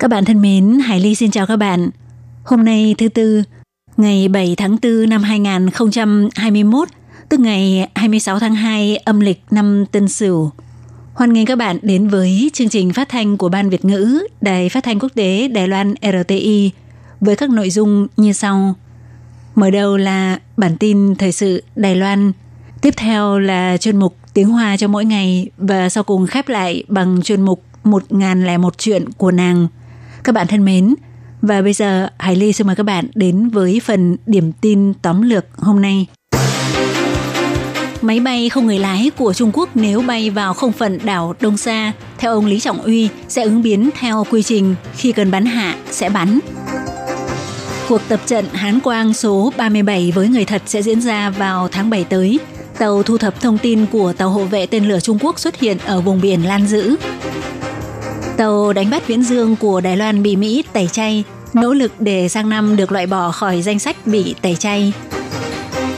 Các bạn thân mến, Hải Ly xin chào các bạn. Hôm nay thứ tư, ngày 7 tháng 4 năm 2021, tức ngày 26 tháng 2 âm lịch năm Tân Sửu. Hoan nghênh các bạn đến với chương trình phát thanh của Ban Việt ngữ Đài Phát thanh Quốc tế Đài Loan RTI với các nội dung như sau. Mở đầu là bản tin thời sự Đài Loan, tiếp theo là chuyên mục tiếng Hoa cho mỗi ngày và sau cùng khép lại bằng chuyên mục 1001 chuyện của nàng. Các bạn thân mến, và bây giờ Hải Ly xin mời các bạn đến với phần điểm tin tóm lược hôm nay. Máy bay không người lái của Trung Quốc nếu bay vào không phận đảo Đông Sa, theo ông Lý Trọng Uy sẽ ứng biến theo quy trình khi cần bắn hạ sẽ bắn. Cuộc tập trận Hán Quang số 37 với người thật sẽ diễn ra vào tháng 7 tới. Tàu thu thập thông tin của tàu hộ vệ tên lửa Trung Quốc xuất hiện ở vùng biển Lan Dữ. Tàu đánh bắt viễn dương của Đài Loan bị Mỹ tẩy chay, nỗ lực để sang năm được loại bỏ khỏi danh sách bị tẩy chay.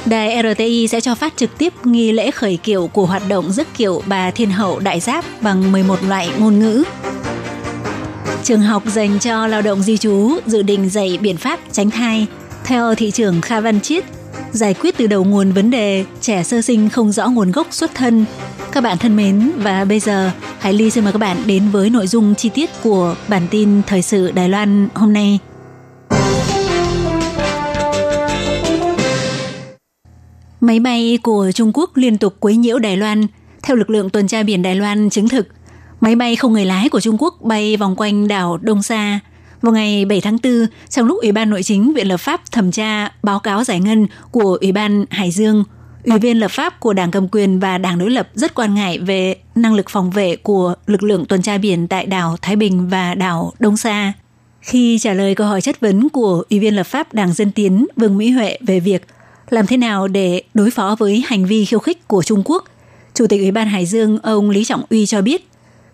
Đài RTI sẽ cho phát trực tiếp nghi lễ khởi kiệu của hoạt động dứt kiệu bà Thiên Hậu Đại Giáp bằng 11 loại ngôn ngữ. Trường học dành cho lao động di trú dự định dạy biện pháp tránh thai. Theo thị trưởng Kha Văn Chiết, giải quyết từ đầu nguồn vấn đề trẻ sơ sinh không rõ nguồn gốc xuất thân. Các bạn thân mến, và bây giờ Hải Ly xin mời các bạn đến với nội dung chi tiết của bản tin thời sự Đài Loan hôm nay. Máy bay của Trung Quốc liên tục quấy nhiễu Đài Loan. Theo lực lượng tuần tra biển Đài Loan chứng thực, máy bay không người lái của Trung Quốc bay vòng quanh đảo Đông Sa. Vào ngày 7 tháng 4, trong lúc Ủy ban Nội chính Viện Lập pháp thẩm tra báo cáo giải ngân của Ủy ban Hải Dương, Ủy viên lập pháp của Đảng cầm quyền và Đảng đối lập rất quan ngại về năng lực phòng vệ của lực lượng tuần tra biển tại đảo Thái Bình và đảo Đông Sa. Khi trả lời câu hỏi chất vấn của Ủy viên lập pháp Đảng Dân Tiến Vương Mỹ Huệ về việc làm thế nào để đối phó với hành vi khiêu khích của Trung Quốc, Chủ tịch Ủy ban Hải Dương ông Lý Trọng Uy cho biết,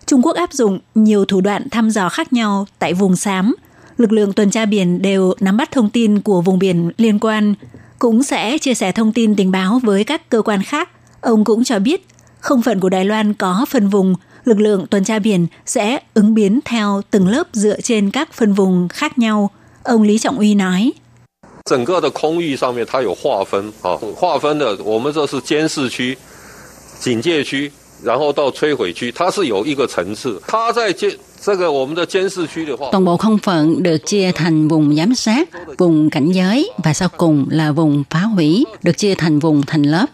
Trung Quốc áp dụng nhiều thủ đoạn thăm dò khác nhau tại vùng xám. Lực lượng tuần tra biển đều nắm bắt thông tin của vùng biển liên quan, cũng sẽ chia sẻ thông tin tình báo với các cơ quan khác. Ông cũng cho biết, không phận của Đài Loan có phân vùng, lực lượng tuần tra biển sẽ ứng biến theo từng lớp dựa trên các phân vùng khác nhau. Ông Lý Trọng Uy nói. 整个的空域上面它有划分啊，划分的我们这是监视区、警戒区， 然后到摧毁区，它是有一个层次。它在监这个我们的监视区的话， Toàn bộ không phận được chia thành vùng giám sát, vùng cảnh giới và sau cùng là vùng phá hủy, được chia thành vùng thành lớp.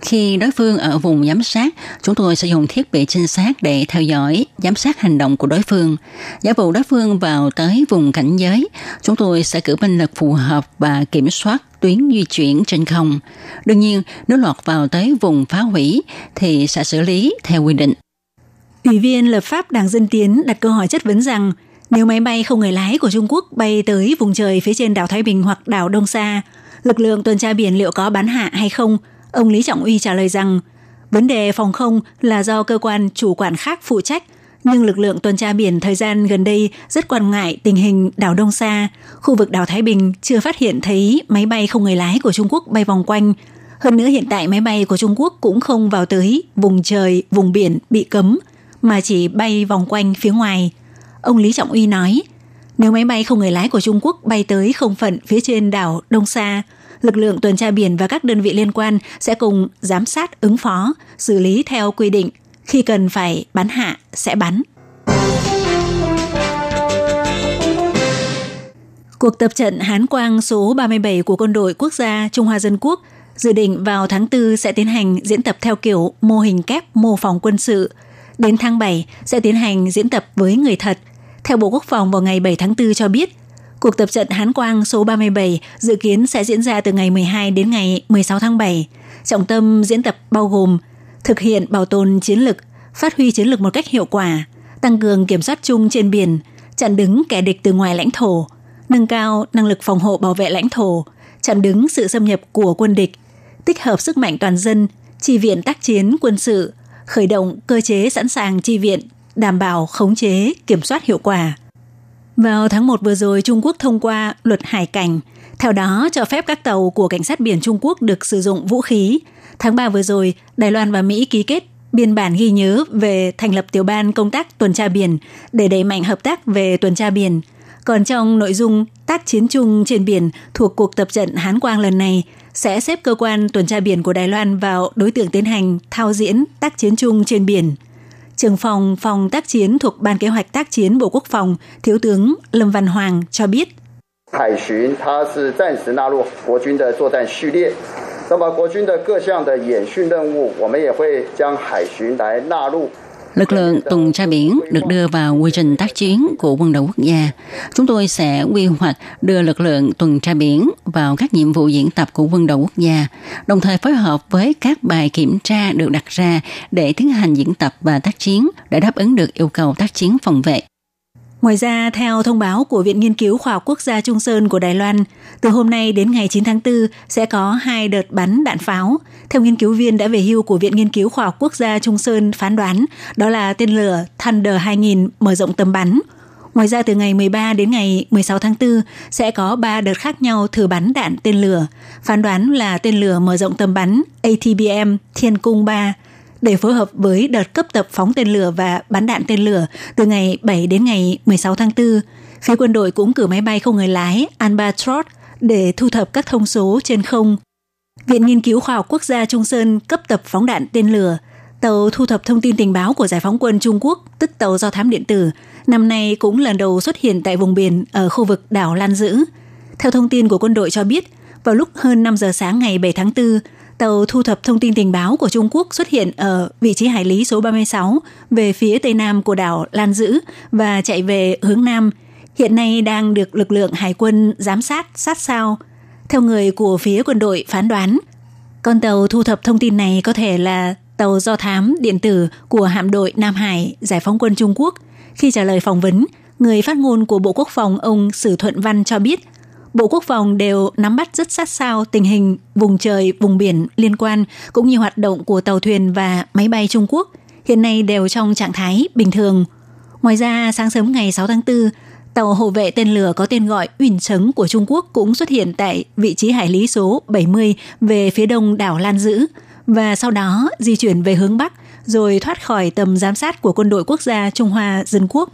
Khi đối phương ở vùng giám sát, chúng tôi sẽ dùng thiết bị trinh sát để theo dõi, giám sát hành động của đối phương. Giả vụ đối phương vào tới vùng cảnh giới, chúng tôi sẽ cử binh lực phù hợp và kiểm soát tuyến di chuyển trên không. Đương nhiên, nếu lọt vào tới vùng phá hủy thì sẽ xử lý theo quy định. Ủy viên lập pháp Đảng Dân Tiến đặt câu hỏi chất vấn rằng nếu máy bay không người lái của Trung Quốc bay tới vùng trời phía trên đảo Thái Bình hoặc đảo Đông Sa, lực lượng tuần tra biển liệu có bắn hạ hay không? Ông Lý Trọng Uy trả lời rằng vấn đề phòng không là do cơ quan chủ quản khác phụ trách, nhưng lực lượng tuần tra biển thời gian gần đây rất quan ngại tình hình đảo Đông Sa, khu vực đảo Thái Bình chưa phát hiện thấy máy bay không người lái của Trung Quốc bay vòng quanh. Hơn nữa hiện tại máy bay của Trung Quốc cũng không vào tới vùng trời, vùng biển bị cấm, mà chỉ bay vòng quanh phía ngoài. Ông Lý Trọng Uy nói, nếu máy bay không người lái của Trung Quốc bay tới không phận phía trên đảo Đông Sa, lực lượng tuần tra biển và các đơn vị liên quan sẽ cùng giám sát ứng phó, xử lý theo quy định. Khi cần phải bắn hạ, sẽ bắn. Cuộc tập trận Hán Quang số 37 của quân đội quốc gia Trung Hoa Dân Quốc dự định vào tháng 4 sẽ tiến hành diễn tập theo kiểu mô hình kép mô phỏng quân sự. Đến tháng 7 sẽ tiến hành diễn tập với người thật. Theo Bộ Quốc phòng vào ngày 7 tháng 4 cho biết, cuộc tập trận Hán Quang số 37 dự kiến sẽ diễn ra từ ngày 12 đến ngày 16 tháng 7. Trọng tâm diễn tập bao gồm thực hiện bảo tồn chiến lực, phát huy chiến lược một cách hiệu quả, tăng cường kiểm soát chung trên biển, chặn đứng kẻ địch từ ngoài lãnh thổ, nâng cao năng lực phòng hộ bảo vệ lãnh thổ, chặn đứng sự xâm nhập của quân địch, tích hợp sức mạnh toàn dân, chi viện tác chiến quân sự, khởi động cơ chế sẵn sàng chi viện, đảm bảo khống chế, kiểm soát hiệu quả. Vào tháng 1 vừa rồi, Trung Quốc thông qua luật hải cảnh, theo đó cho phép các tàu của cảnh sát biển Trung Quốc được sử dụng vũ khí. Tháng 3 vừa rồi, Đài Loan và Mỹ ký kết biên bản ghi nhớ về thành lập tiểu ban công tác tuần tra biển để đẩy mạnh hợp tác về tuần tra biển. Còn trong nội dung tác chiến chung trên biển thuộc cuộc tập trận Hán Quang lần này sẽ xếp cơ quan tuần tra biển của Đài Loan vào đối tượng tiến hành thao diễn tác chiến chung trên biển. Trưởng phòng phòng tác chiến thuộc Ban kế hoạch tác chiến Bộ Quốc phòng, Thiếu tướng Lâm Văn Hoàng cho biết. 海巡它是暂时纳入国军的作战序列，那么国军的各项的演训任务，我们也会将海巡来纳入。 Lực lượng tuần tra biển được đưa vào quy trình tác chiến của quân đội quốc gia. Chúng tôi sẽ quy hoạch đưa lực lượng tuần tra biển vào các nhiệm vụ diễn tập của quân đội quốc gia, đồng thời phối hợp với các bài kiểm tra được đặt ra để tiến hành diễn tập và tác chiến để đáp ứng được yêu cầu tác chiến phòng vệ. Ngoài ra, theo thông báo của Viện Nghiên cứu Khoa học Quốc gia Trung Sơn của Đài Loan, từ hôm nay đến ngày 9 tháng 4 sẽ có hai đợt bắn đạn pháo. Theo nghiên cứu viên đã về hưu của Viện Nghiên cứu Khoa học Quốc gia Trung Sơn phán đoán, đó là tên lửa Thunder 2000 mở rộng tầm bắn. Ngoài ra từ ngày 13 đến ngày 16 tháng 4 sẽ có 3 đợt khác nhau thử bắn đạn tên lửa. Phán đoán là tên lửa mở rộng tầm bắn ATBM Thiên Cung 3 để phối hợp với đợt cấp tập phóng tên lửa và bắn đạn tên lửa từ ngày 7 đến ngày 16 tháng 4. Phía quân đội cũng cử máy bay không người lái Albatross để thu thập các thông số trên không. Viện Nghiên cứu Khoa học Quốc gia Trung Sơn cấp tập phóng đạn tên lửa, tàu thu thập thông tin tình báo của Giải phóng quân Trung Quốc, tức tàu do thám điện tử, năm nay cũng lần đầu xuất hiện tại vùng biển ở khu vực đảo Lan Dữ. Theo thông tin của quân đội cho biết, vào lúc hơn 5 giờ sáng ngày 7 tháng 4, tàu thu thập thông tin tình báo của Trung Quốc xuất hiện ở vị trí hải lý số 36 về phía tây nam của đảo Lan Dữ và chạy về hướng nam. Hiện nay đang được lực lượng hải quân giám sát sát sao. Theo người của phía quân đội phán đoán, con tàu thu thập thông tin này có thể là tàu do thám điện tử của hạm đội Nam Hải giải phóng quân Trung Quốc. Khi trả lời phỏng vấn, người phát ngôn của Bộ Quốc phòng ông Sử Thuận Văn cho biết – Bộ Quốc phòng đều nắm bắt rất sát sao tình hình vùng trời, vùng biển liên quan cũng như hoạt động của tàu thuyền và máy bay Trung Quốc hiện nay đều trong trạng thái bình thường. Ngoài ra, sáng sớm ngày 6 tháng 4, tàu hộ vệ tên lửa có tên gọi Uyển Trấn của Trung Quốc cũng xuất hiện tại vị trí hải lý số 70 về phía đông đảo Lan Dữ và sau đó di chuyển về hướng Bắc rồi thoát khỏi tầm giám sát của quân đội quốc gia Trung Hoa Dân Quốc.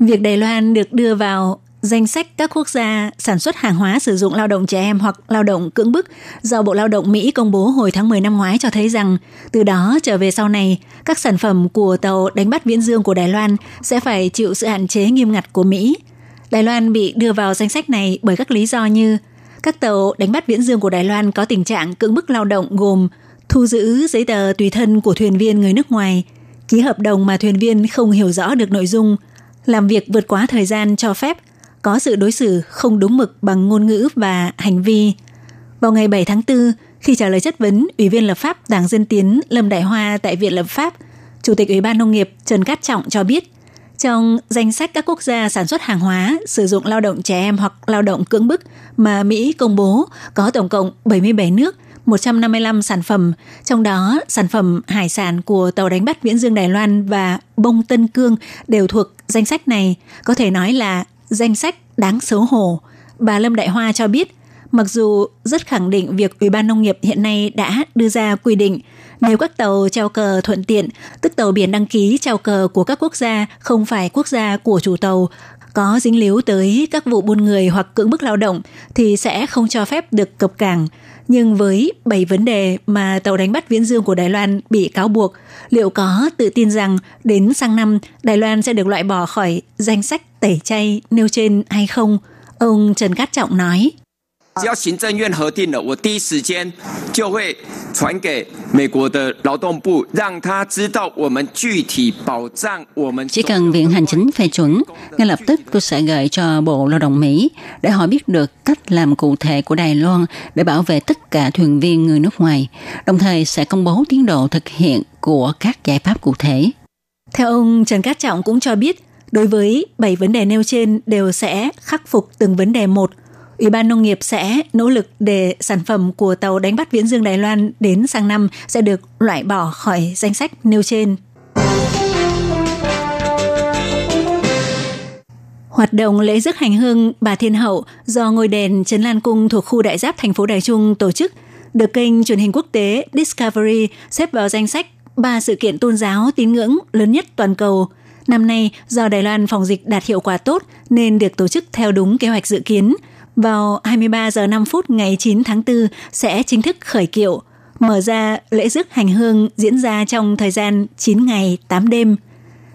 Việc Đài Loan được đưa vào danh sách các quốc gia sản xuất hàng hóa sử dụng lao động trẻ em hoặc lao động cưỡng bức do Bộ Lao động Mỹ công bố hồi tháng 10 năm ngoái cho thấy rằng từ đó trở về sau này, các sản phẩm của tàu đánh bắt viễn dương của Đài Loan sẽ phải chịu sự hạn chế nghiêm ngặt của Mỹ. Đài Loan bị đưa vào danh sách này bởi các lý do như các tàu đánh bắt viễn dương của Đài Loan có tình trạng cưỡng bức lao động gồm thu giữ giấy tờ tùy thân của thuyền viên người nước ngoài, ký hợp đồng mà thuyền viên không hiểu rõ được nội dung – làm việc vượt quá thời gian cho phép, có sự đối xử không đúng mực bằng ngôn ngữ và hành vi. Vào ngày 7 tháng 4, khi trả lời chất vấn Ủy viên lập pháp Đảng Dân Tiến Lâm Đại Hoa tại Viện Lập pháp, Chủ tịch Ủy ban Nông nghiệp Trần Cát Trọng cho biết, trong danh sách các quốc gia sản xuất hàng hóa sử dụng lao động trẻ em hoặc lao động cưỡng bức mà Mỹ công bố có tổng cộng 77 nước, 155 sản phẩm, trong đó sản phẩm hải sản của tàu đánh bắt Viễn Dương Đài Loan và bông Tân Cương đều thuộc danh sách này, có thể nói là danh sách đáng xấu hổ. Bà Lâm Đại Hoa cho biết, mặc dù rất khẳng định việc Ủy ban Nông nghiệp hiện nay đã đưa ra quy định nếu các tàu treo cờ thuận tiện, tức tàu biển đăng ký treo cờ của các quốc gia không phải quốc gia của chủ tàu, có dính líu tới các vụ buôn người hoặc cưỡng bức lao động thì sẽ không cho phép được cập cảng. Nhưng với 7 vấn đề mà tàu đánh bắt Viễn Dương của Đài Loan bị cáo buộc, liệu có tự tin rằng đến sang năm Đài Loan sẽ được loại bỏ khỏi danh sách tẩy chay nêu trên hay không? Ông Trần Cát Trọng nói. 只要行政院核定了，我第一时间就会传给美国的劳动部，让他知道我们具体保障我们。Chỉ cần Viện Hành Chính phê chuẩn, ngay lập tức tôi sẽ gửi cho Bộ Lao động Mỹ để họ biết được cách làm cụ thể của Đài Loan để bảo vệ tất cả thuyền viên người nước ngoài, đồng thời sẽ công bố tiến độ thực hiện của các giải pháp cụ thể. Theo ông Trần Cát Trọng cũng cho biết, đối với 7 vấn đề nêu trên đều sẽ khắc phục từng vấn đề một. Ủy ban Nông nghiệp sẽ nỗ lực để sản phẩm của tàu đánh bắt Viễn Dương Đài Loan đến sang năm sẽ được loại bỏ khỏi danh sách nêu trên. Hoạt động lễ rước hành hương Bà Thiên Hậu do ngôi đền Trấn Lan Cung thuộc khu đại giáp thành phố Đài Trung tổ chức được kênh truyền hình quốc tế Discovery xếp vào danh sách ba sự kiện tôn giáo tín ngưỡng lớn nhất toàn cầu. Năm nay, do Đài Loan phòng dịch đạt hiệu quả tốt nên được tổ chức theo đúng kế hoạch dự kiến. Vào 23 giờ 5 phút ngày 9 tháng 4 sẽ chính thức khởi kiệu, mở ra lễ rước hành hương diễn ra trong thời gian 9 ngày 8 đêm.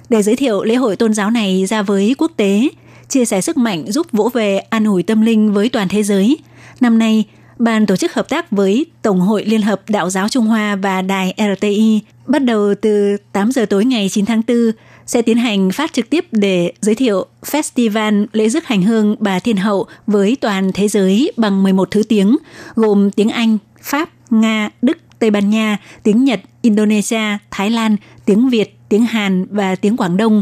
Để giới thiệu lễ hội tôn giáo này ra với quốc tế, chia sẻ sức mạnh giúp vỗ về an ủi tâm linh với toàn thế giới. Năm nay, Ban tổ chức hợp tác với Tổng hội Liên hợp Đạo giáo Trung Hoa và đài RTI bắt đầu từ 8 giờ tối ngày 9 tháng 4 sẽ tiến hành phát trực tiếp để giới thiệu Festival lễ rước hành hương Bà Thiên Hậu với toàn thế giới bằng 11 thứ tiếng, gồm tiếng Anh, Pháp, Nga, Đức, Tây Ban Nha, tiếng Nhật, Indonesia, Thái Lan, tiếng Việt, tiếng Hàn và tiếng Quảng Đông.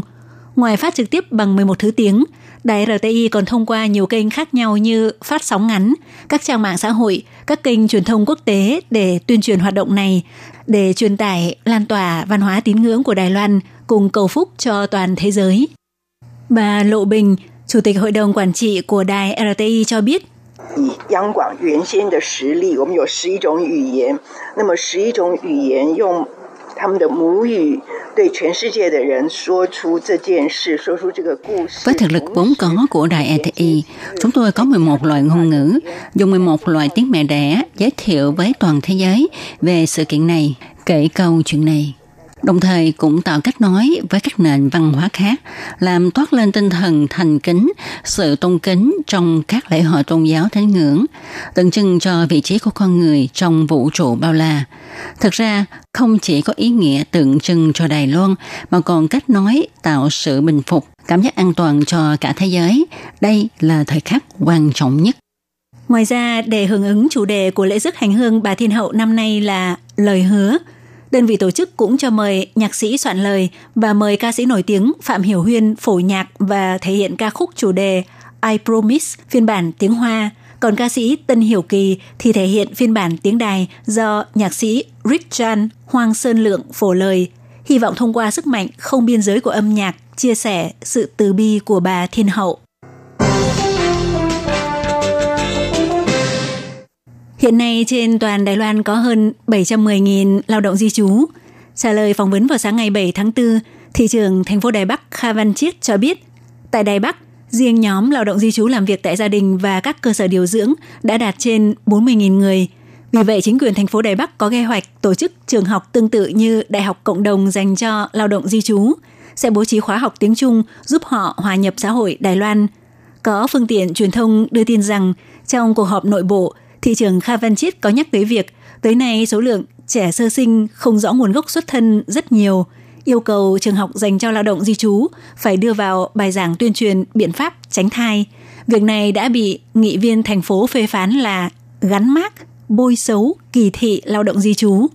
Ngoài phát trực tiếp bằng 11 thứ tiếng, Đài RTI còn thông qua nhiều kênh khác nhau như phát sóng ngắn, các trang mạng xã hội, các kênh truyền thông quốc tế để tuyên truyền hoạt động này, để truyền tải, lan tỏa văn hóa tín ngưỡng của Đài Loan cùng cầu phúc cho toàn thế giới. Bà Lộ Bình, Chủ tịch Hội đồng Quản trị của đài RTI cho biết, với thực lực vốn có của đài RTI, chúng tôi có 11 loại ngôn ngữ, dùng 11 loại tiếng mẹ đẻ giới thiệu với toàn thế giới về sự kiện này, kể câu chuyện này đồng thời cũng tạo cách nói với các nền văn hóa khác, làm toát lên tinh thần thành kính, sự tôn kính trong các lễ hội tôn giáo thánh ngưỡng, tượng trưng cho vị trí của con người trong vũ trụ bao la. Thực ra, không chỉ có ý nghĩa tượng trưng cho Đài Loan, mà còn cách nói tạo sự bình phục, cảm giác an toàn cho cả thế giới. Đây là thời khắc quan trọng nhất. Ngoài ra, để hưởng ứng chủ đề của lễ rước hành hương bà Thiên Hậu năm nay là lời hứa – đơn vị tổ chức cũng cho mời nhạc sĩ soạn lời và mời ca sĩ nổi tiếng Phạm Hiểu Huyên phổ nhạc và thể hiện ca khúc chủ đề I Promise phiên bản tiếng Hoa. Còn ca sĩ Tân Hiểu Kỳ thì thể hiện phiên bản tiếng đài do nhạc sĩ Rick Chan, Hoàng Sơn Lượng phổ lời. Hy vọng thông qua sức mạnh không biên giới của âm nhạc chia sẻ sự từ bi của bà Thiên Hậu. Hiện nay trên toàn Đài Loan có hơn 710.000 lao động di trú. Trả lời phỏng vấn vào sáng ngày 7 tháng 4, thị trưởng thành phố Đài Bắc Kha Văn Chiết cho biết, tại Đài Bắc, riêng nhóm lao động di trú làm việc tại gia đình và các cơ sở điều dưỡng đã đạt trên 40.000 người. Vì vậy, chính quyền thành phố Đài Bắc có kế hoạch tổ chức trường học tương tự như Đại học Cộng đồng dành cho lao động di trú, sẽ bố trí khóa học tiếng Trung giúp họ hòa nhập xã hội Đài Loan. Có phương tiện truyền thông đưa tin rằng trong cuộc họp nội bộ, thị trưởng Kha Văn Chiết có nhắc tới việc tới nay số lượng trẻ sơ sinh không rõ nguồn gốc xuất thân rất nhiều, yêu cầu trường học dành cho lao động di trú phải đưa vào bài giảng tuyên truyền biện pháp tránh thai. Việc này đã bị nghị viên thành phố phê phán là gắn mác, bôi xấu, kỳ thị lao động di trú.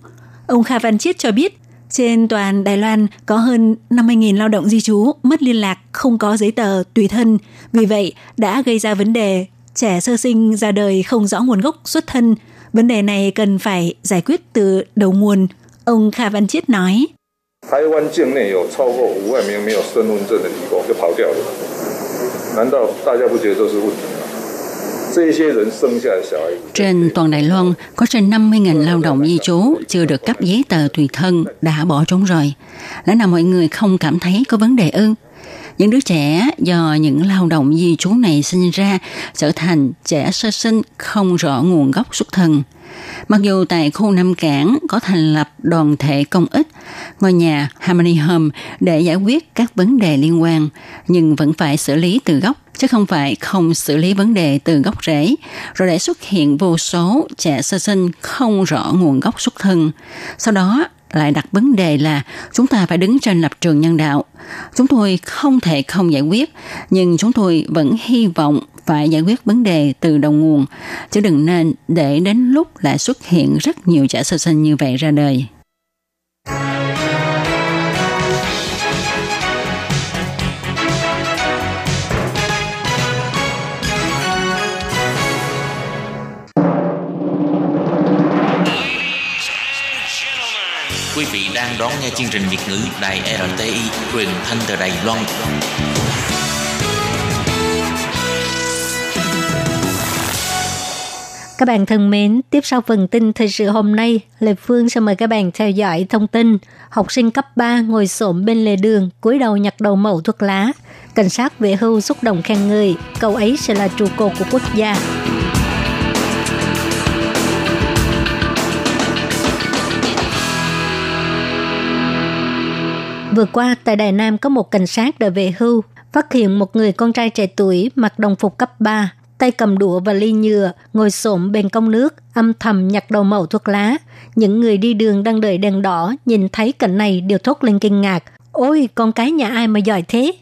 Ông Kha Văn Chiết cho biết, trên toàn Đài Loan có hơn 50.000 lao động di trú mất liên lạc không có giấy tờ tùy thân, vì vậy đã gây ra vấn đề trẻ sơ sinh ra đời không rõ nguồn gốc xuất thân, vấn đề này cần phải giải quyết từ đầu nguồn, ông Kha Văn Chiết nói. Trên toàn Đài Loan có trên 50.000 lao động di trú chưa được cấp giấy tờ tùy thân đã bỏ trốn rồi. Lẽ nào mọi người không cảm thấy có vấn đề ư? Những đứa trẻ do những lao động di trú này sinh ra trở thành trẻ sơ sinh không rõ nguồn gốc xuất thân. Mặc dù tại khu Nam Cảng có thành lập đoàn thể công ích, ngôi nhà Harmony Home để giải quyết các vấn đề liên quan, nhưng vẫn phải xử lý từ gốc, chứ không phải không xử lý vấn đề từ gốc rễ, rồi để xuất hiện vô số trẻ sơ sinh không rõ nguồn gốc xuất thân. Sau đó lại đặt vấn đề là chúng ta phải đứng trên lập trường nhân đạo. Chúng tôi không thể không giải quyết, nhưng chúng tôi vẫn hy vọng phải giải quyết vấn đề từ đầu nguồn, chứ đừng nên để đến lúc lại xuất hiện rất nhiều trẻ sơ sinh như vậy ra đời. Quý vị đang đón nghe chương trình Việt ngữ Đài RTI truyền thanh từ Đài Loan. Các bạn thân mến, tiếp sau phần tin thời sự hôm nay, Lê Phương sẽ mời các bạn theo dõi thông tin học sinh cấp 3 ngồi xổm bên lề đường, cúi đầu nhặt đầu mẫu thuốc lá. Cảnh sát về hưu xúc động khen người, cậu ấy sẽ là trụ cột của quốc gia. Vừa qua, tại Đài Nam có một cảnh sát đã về hưu, phát hiện một người con trai trẻ tuổi mặc đồng phục cấp 3, tay cầm đũa và ly nhựa, ngồi xổm bên công nước, âm thầm nhặt đầu mẫu thuốc lá. Những người đi đường đang đợi đèn đỏ, nhìn thấy cảnh này đều thốt lên kinh ngạc. Ôi, con cái nhà ai mà giỏi thế?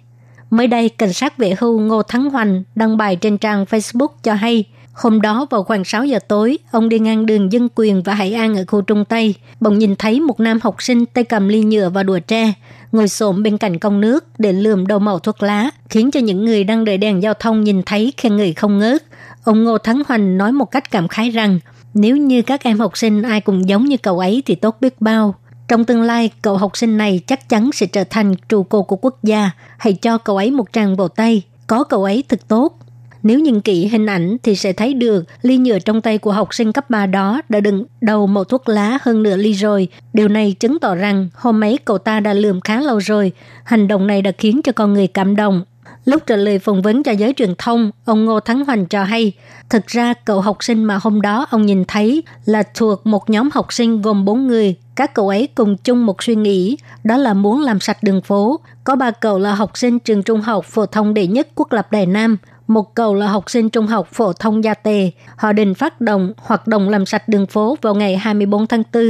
Mới đây, cảnh sát vệ hưu Ngô Thắng Hoành đăng bài trên trang Facebook cho hay, Hôm đó vào khoảng 6 giờ tối, ông đi ngang đường Dân Quyền và Hải An ở khu Trung Tây, bỗng nhìn thấy một nam học sinh tay cầm ly nhựa và đùa tre, ngồi xổm bên cạnh công nước để lườm đầu màu thuốc lá, khiến cho những người đang đợi đèn giao thông nhìn thấy khen người không ngớt. Ông Ngô Thắng Hoành nói một cách cảm khái rằng, nếu như các em học sinh ai cũng giống như cậu ấy thì tốt biết bao. Trong tương lai, cậu học sinh này chắc chắn sẽ trở thành trụ cột của quốc gia. Hãy cho cậu ấy một tràng vỗ tay. Có cậu ấy thật tốt. Nếu nhìn kỹ hình ảnh thì sẽ thấy được ly nhựa trong tay của học sinh cấp 3 đó đã đựng đầu một thuốc lá hơn nửa ly rồi. Điều này chứng tỏ rằng hôm ấy cậu ta đã lườm khá lâu rồi. Hành động này đã khiến cho con người cảm động. Lúc trả lời phỏng vấn cho giới truyền thông, ông Ngô Thắng Hoành cho hay, thực ra cậu học sinh mà hôm đó ông nhìn thấy là thuộc một nhóm học sinh gồm 4 người. Các cậu ấy cùng chung một suy nghĩ, đó là muốn làm sạch đường phố. Có ba cậu là học sinh trường trung học phổ thông đệ nhất quốc lập Đài Nam, một cầu là học sinh trung học phổ thông Gia Tề. Họ định phát động hoạt động làm sạch đường phố vào ngày 24 tháng 4.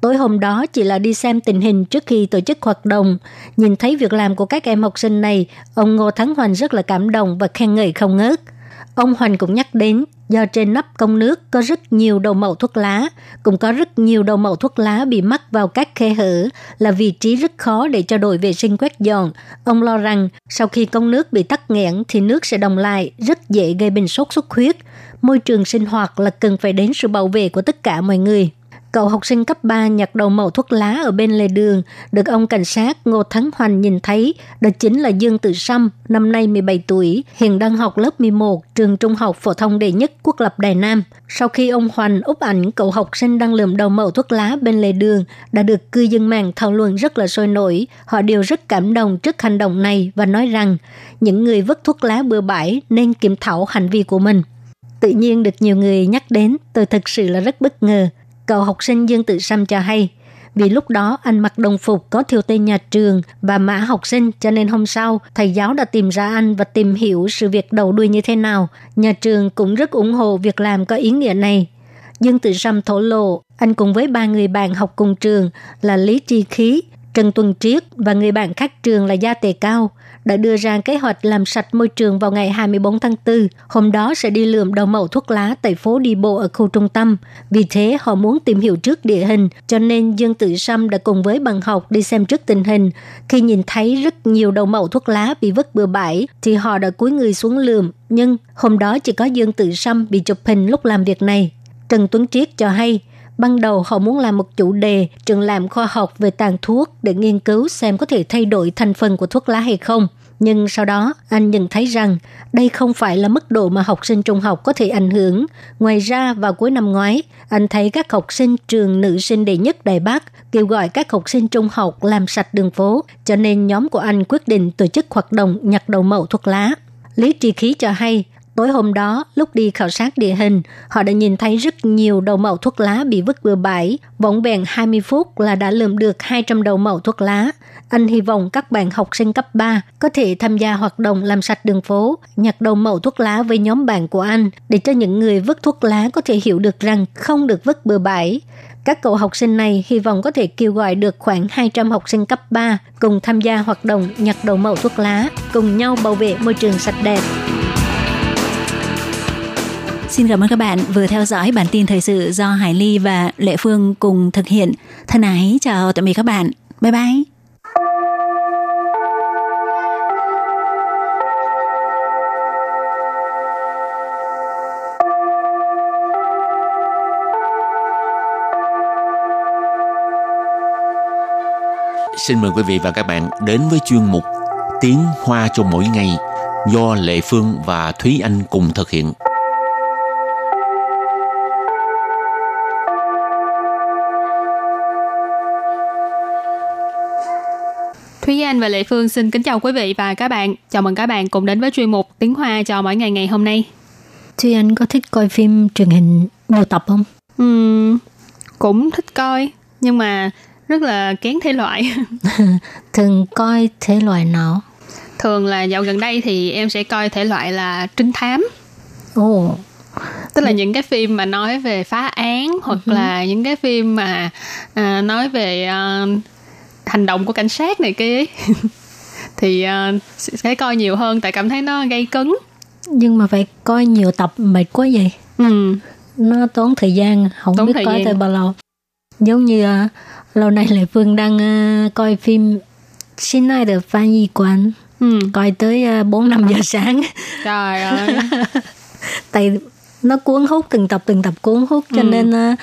Tối hôm đó chỉ là đi xem tình hình trước khi tổ chức hoạt động. Nhìn thấy việc làm của các em học sinh này, ông Ngô Thắng Hoành rất là cảm động và khen ngợi không ngớt. Ông Hoành cũng nhắc đến, do trên nắp công nước có rất nhiều đầu mẩu thuốc lá, cũng có rất nhiều đầu mẩu thuốc lá bị mắc vào các khe hở, là vị trí rất khó để cho đội vệ sinh quét dọn. Ông lo rằng sau khi công nước bị tắc nghẽn thì nước sẽ đồng lại, rất dễ gây bệnh sốt xuất huyết. Môi trường sinh hoạt là cần phải đến sự bảo vệ của tất cả mọi người. Cậu học sinh cấp 3 nhặt đầu mẩu thuốc lá ở bên lề đường, được ông cảnh sát Ngô Thắng Hoành nhìn thấy, đó chính là Dương Tự Sâm, năm nay 17 tuổi, hiện đang học lớp 11, trường trung học phổ thông đệ nhất quốc lập Đài Nam. Sau khi ông Hoành úp ảnh cậu học sinh đang lượm đầu mẩu thuốc lá bên lề đường, đã được cư dân mạng thảo luận rất là sôi nổi. Họ đều rất cảm động trước hành động này và nói rằng những người vứt thuốc lá bừa bãi nên kiểm thảo hành vi của mình. Tự nhiên được nhiều người nhắc đến, tôi thực sự là rất bất ngờ. Cậu học sinh Dương Tự Sâm cho hay, vì lúc đó anh mặc đồng phục có thiêu tên nhà trường và mã học sinh cho nên hôm sau thầy giáo đã tìm ra anh và tìm hiểu sự việc đầu đuôi như thế nào. Nhà trường cũng rất ủng hộ việc làm có ý nghĩa này. Dương Tự Sâm thổ lộ, anh cùng với ba người bạn học cùng trường là Lý Tri Khí, Trần Tuần Triết và người bạn khác trường là Gia Tề Cao đã đưa ra kế hoạch làm sạch môi trường vào ngày 24 tháng 4. Hôm đó sẽ đi lượm đầu mẫu thuốc lá tại phố đi bộ ở khu trung tâm. Vì thế họ muốn tìm hiểu trước địa hình, cho nên Dương Tự Sâm đã cùng với bằng học đi xem trước tình hình. Khi nhìn thấy rất nhiều đầu mẫu thuốc lá bị vứt bừa bãi, thì họ đã cúi người xuống lượm. Nhưng hôm đó chỉ có Dương Tự Sâm bị chụp hình lúc làm việc này. Trần Tuấn Triết cho hay, Ban đầu họ muốn làm một chủ đề trường làm khoa học về tàn thuốc để nghiên cứu xem có thể thay đổi thành phần của thuốc lá hay không. Nhưng sau đó, anh nhận thấy rằng đây không phải là mức độ mà học sinh trung học có thể ảnh hưởng. Ngoài ra, vào cuối năm ngoái, anh thấy các học sinh trường nữ sinh đệ nhất Đài Bắc kêu gọi các học sinh trung học làm sạch đường phố, cho nên nhóm của anh quyết định tổ chức hoạt động nhặt đầu mẫu thuốc lá. Lý Tri Khí cho hay, Tối hôm đó, lúc đi khảo sát địa hình, họ đã nhìn thấy rất nhiều đầu mẩu thuốc lá bị vứt bừa bãi. Vỏn vẹn 20 phút là đã lượm được 200 đầu mẩu thuốc lá. Anh hy vọng các bạn học sinh cấp 3 có thể tham gia hoạt động làm sạch đường phố, nhặt đầu mẩu thuốc lá với nhóm bạn của anh để cho những người vứt thuốc lá có thể hiểu được rằng không được vứt bừa bãi. Các cậu học sinh này hy vọng có thể kêu gọi được khoảng 200 học sinh cấp 3 cùng tham gia hoạt động nhặt đầu mẩu thuốc lá, cùng nhau bảo vệ môi trường sạch đẹp. Xin cảm ơn các bạn vừa theo dõi bản tin thời sự do Hải Ly và Lệ Phương cùng thực hiện. Thân ái chào tạm biệt các bạn. Bye bye. xin mời quý vị và các bạn đến với chuyên mục Tiếng Hoa cho mỗi ngày do Lệ Phương và Thúy Anh cùng thực hiện. Anh và Lệ Phương xin kính chào quý vị và các bạn. Chào mừng các bạn cùng đến với chuyên mục Tiếng Hoa cho mỗi ngày ngày hôm nay. Thúy Anh có thích coi phim truyền hình nhiều tập không? Uhm, cũng thích coi, nhưng mà rất là kén thể loại. Thường coi thể loại nào? Thường là dạo gần đây thì em sẽ coi thể loại là trinh thám. Ồ, oh. Tức là những cái phim mà nói về phá án hoặc uh-huh. là những cái phim mà à, nói về à, hành động của cảnh sát này kia thì uh, sẽ coi nhiều hơn tại cảm thấy nó gây cấn. Nhưng mà phải coi nhiều tập mệt quá vậy. Ừ. nó tốn thời gian không tốn biết coi tới bao lâu. Giống như uh, lâu nay lệ phương đang uh, coi phim xin ai được phan y quán ừ. coi tới bốn uh, năm giờ sáng. Trời ơi. Tại nó cuốn hút từng tập từng tập cuốn hút cho ừ. nên uh,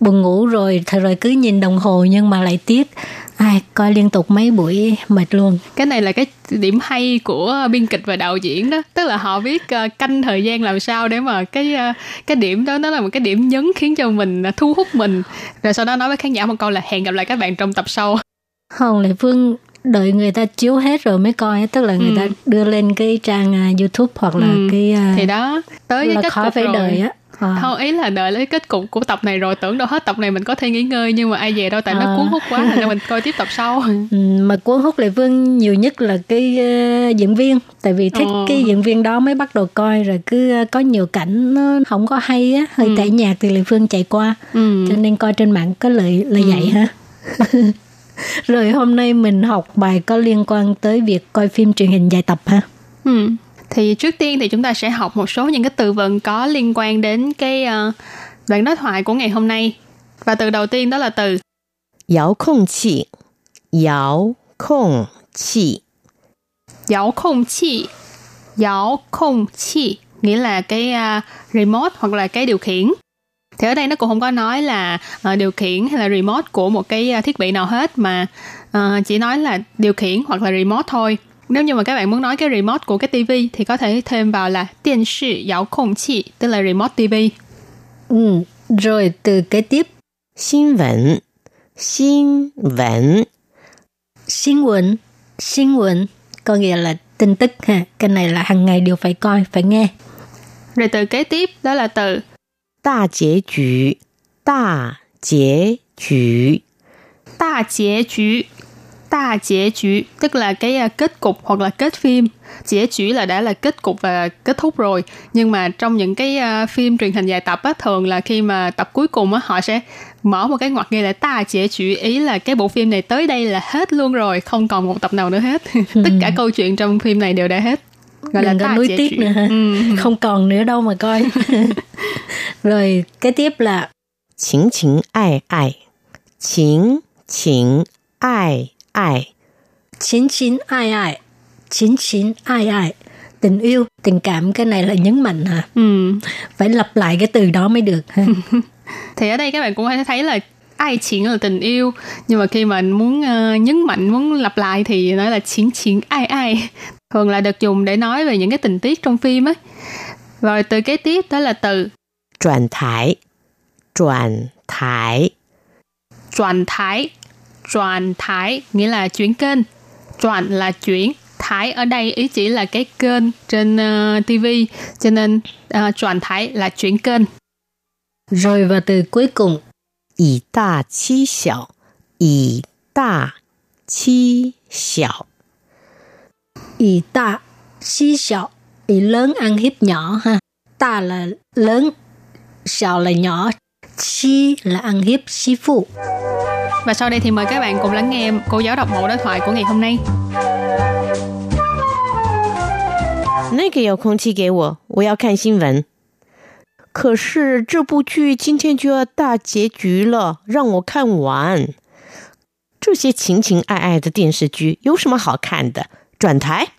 buồn ngủ rồi thời rồi cứ nhìn đồng hồ nhưng mà lại tiếc ai coi liên tục mấy buổi mệt luôn cái này là cái điểm hay của biên kịch và đạo diễn đó tức là họ biết uh, canh thời gian làm sao để mà cái uh, cái điểm đó nó là một cái điểm nhấn khiến cho mình uh, thu hút mình rồi sau đó nói với khán giả một câu là hẹn gặp lại các bạn trong tập sau không lệ phương đợi người ta chiếu hết rồi mới coi tức là người ừ. ta đưa lên cái trang uh, youtube hoặc là ừ. cái uh, thì đó tới cái kết khó phải rồi. đợi á à. không ý là đợi lấy kết cục của tập này rồi tưởng đâu hết tập này mình có thể nghỉ ngơi nhưng mà ai về đâu tại à. nó cuốn hút quá nên mình coi tiếp tập sau ừ, mà cuốn hút lệ vương nhiều nhất là cái uh, diễn viên tại vì thích ờ. cái diễn viên đó mới bắt đầu coi rồi cứ uh, có nhiều cảnh nó không có hay á hơi ừ. tẻ nhạt thì lệ phương chạy qua ừ. cho nên coi trên mạng có lợi là ừ. vậy ha rồi hôm nay mình học bài có liên quan tới việc coi phim truyền hình dài tập ha ừ thì trước tiên thì chúng ta sẽ học một số những cái từ vựng có liên quan đến cái uh, đoạn đối thoại của ngày hôm nay. Và từ đầu tiên đó là từ Yào không chi. Yào không chi. Yào không chi. Yào không chi nghĩa là cái uh, remote hoặc là cái điều khiển. Thì ở đây nó cũng không có nói là uh, điều khiển hay là remote của một cái uh, thiết bị nào hết mà uh, chỉ nói là điều khiển hoặc là remote thôi nếu như mà các bạn muốn nói cái remote của cái TV thì có thể thêm vào là điện sư giáo không chi, tức là remote TV. Ừ, rồi từ kế tiếp. Xin vấn, xin vấn. Xin vấn, xin vấn, có nghĩa là tin tức ha. Cái này là hàng ngày đều phải coi, phải nghe. Rồi từ kế tiếp đó là từ Đa kết局, đa kết局. Đa kết局 đa 结局 tức là cái à, kết cục hoặc là kết phim. Chỉ chỉ là đã là kết cục và kết thúc rồi. Nhưng mà trong những cái uh, phim truyền hình dài tập á thường là khi mà tập cuối cùng á họ sẽ mở một cái ngoặc ngay là ta chỉ chủ ý là cái bộ phim này tới đây là hết luôn rồi không còn một tập nào nữa hết. Ừ. Tất cả câu chuyện trong phim này đều đã hết. Gọi Đừng là ta nuối tiếc nữa hả? Ừ. không còn nữa đâu mà coi. Rồi cái tiếp là chính chính ai ai. Chính chính ai ai. Chính chính ai ai. Chính chính ai ai. Tình yêu, tình cảm cái này là nhấn mạnh hả? Ừ. Phải lặp lại cái từ đó mới được. Thì ở đây các bạn cũng có thấy là ai chính là tình yêu nhưng mà khi mà muốn uh, nhấn mạnh muốn lặp lại thì nói là chính chính ai ai thường là được dùng để nói về những cái tình tiết trong phim ấy rồi từ kế tiếp đó là từ chuyển thái chuyển thái chuyển thái Chuyển thái nghĩa là chuyển kênh. Chuyển là chuyển, thái ở đây ý chỉ là cái kênh trên uh, ờ, TV, cho nên uh, chuyển thái là chuyển kênh. Rồi và từ cuối cùng. Ý đa chi xảo, ý đa chi xảo. Ý đa chi xảo, ý lớn ăn hiếp nhỏ ha. Đa là lớn, xảo là nhỏ, chi là ăn hiếp sư phụ. Và sau đây thì mời các bạn cùng lắng nghe cô giáo đọc mẫu đối thoại của ngày hôm nay. 那个遥控器给我，我要看新闻。可是这部剧今天就要大结局了，让我看完。这些情情爱爱的电视剧有什么好看的？转台，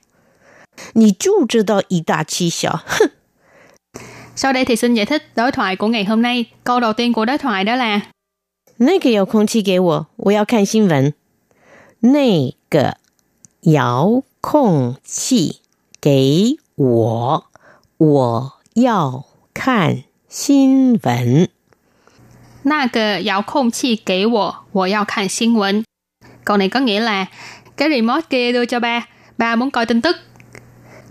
你就知道以大欺小，哼！Sau đây thì xin giải thích đối thoại của ngày hôm nay. Câu đầu tiên của đối thoại đó là 那个遥控器给我，我要看新闻。 那个遥控器给我，我要看新闻。那个遥控器给我，我要看新闻. Câu này có nghĩa là cái remote kia đưa cho ba, ba muốn coi tin tức.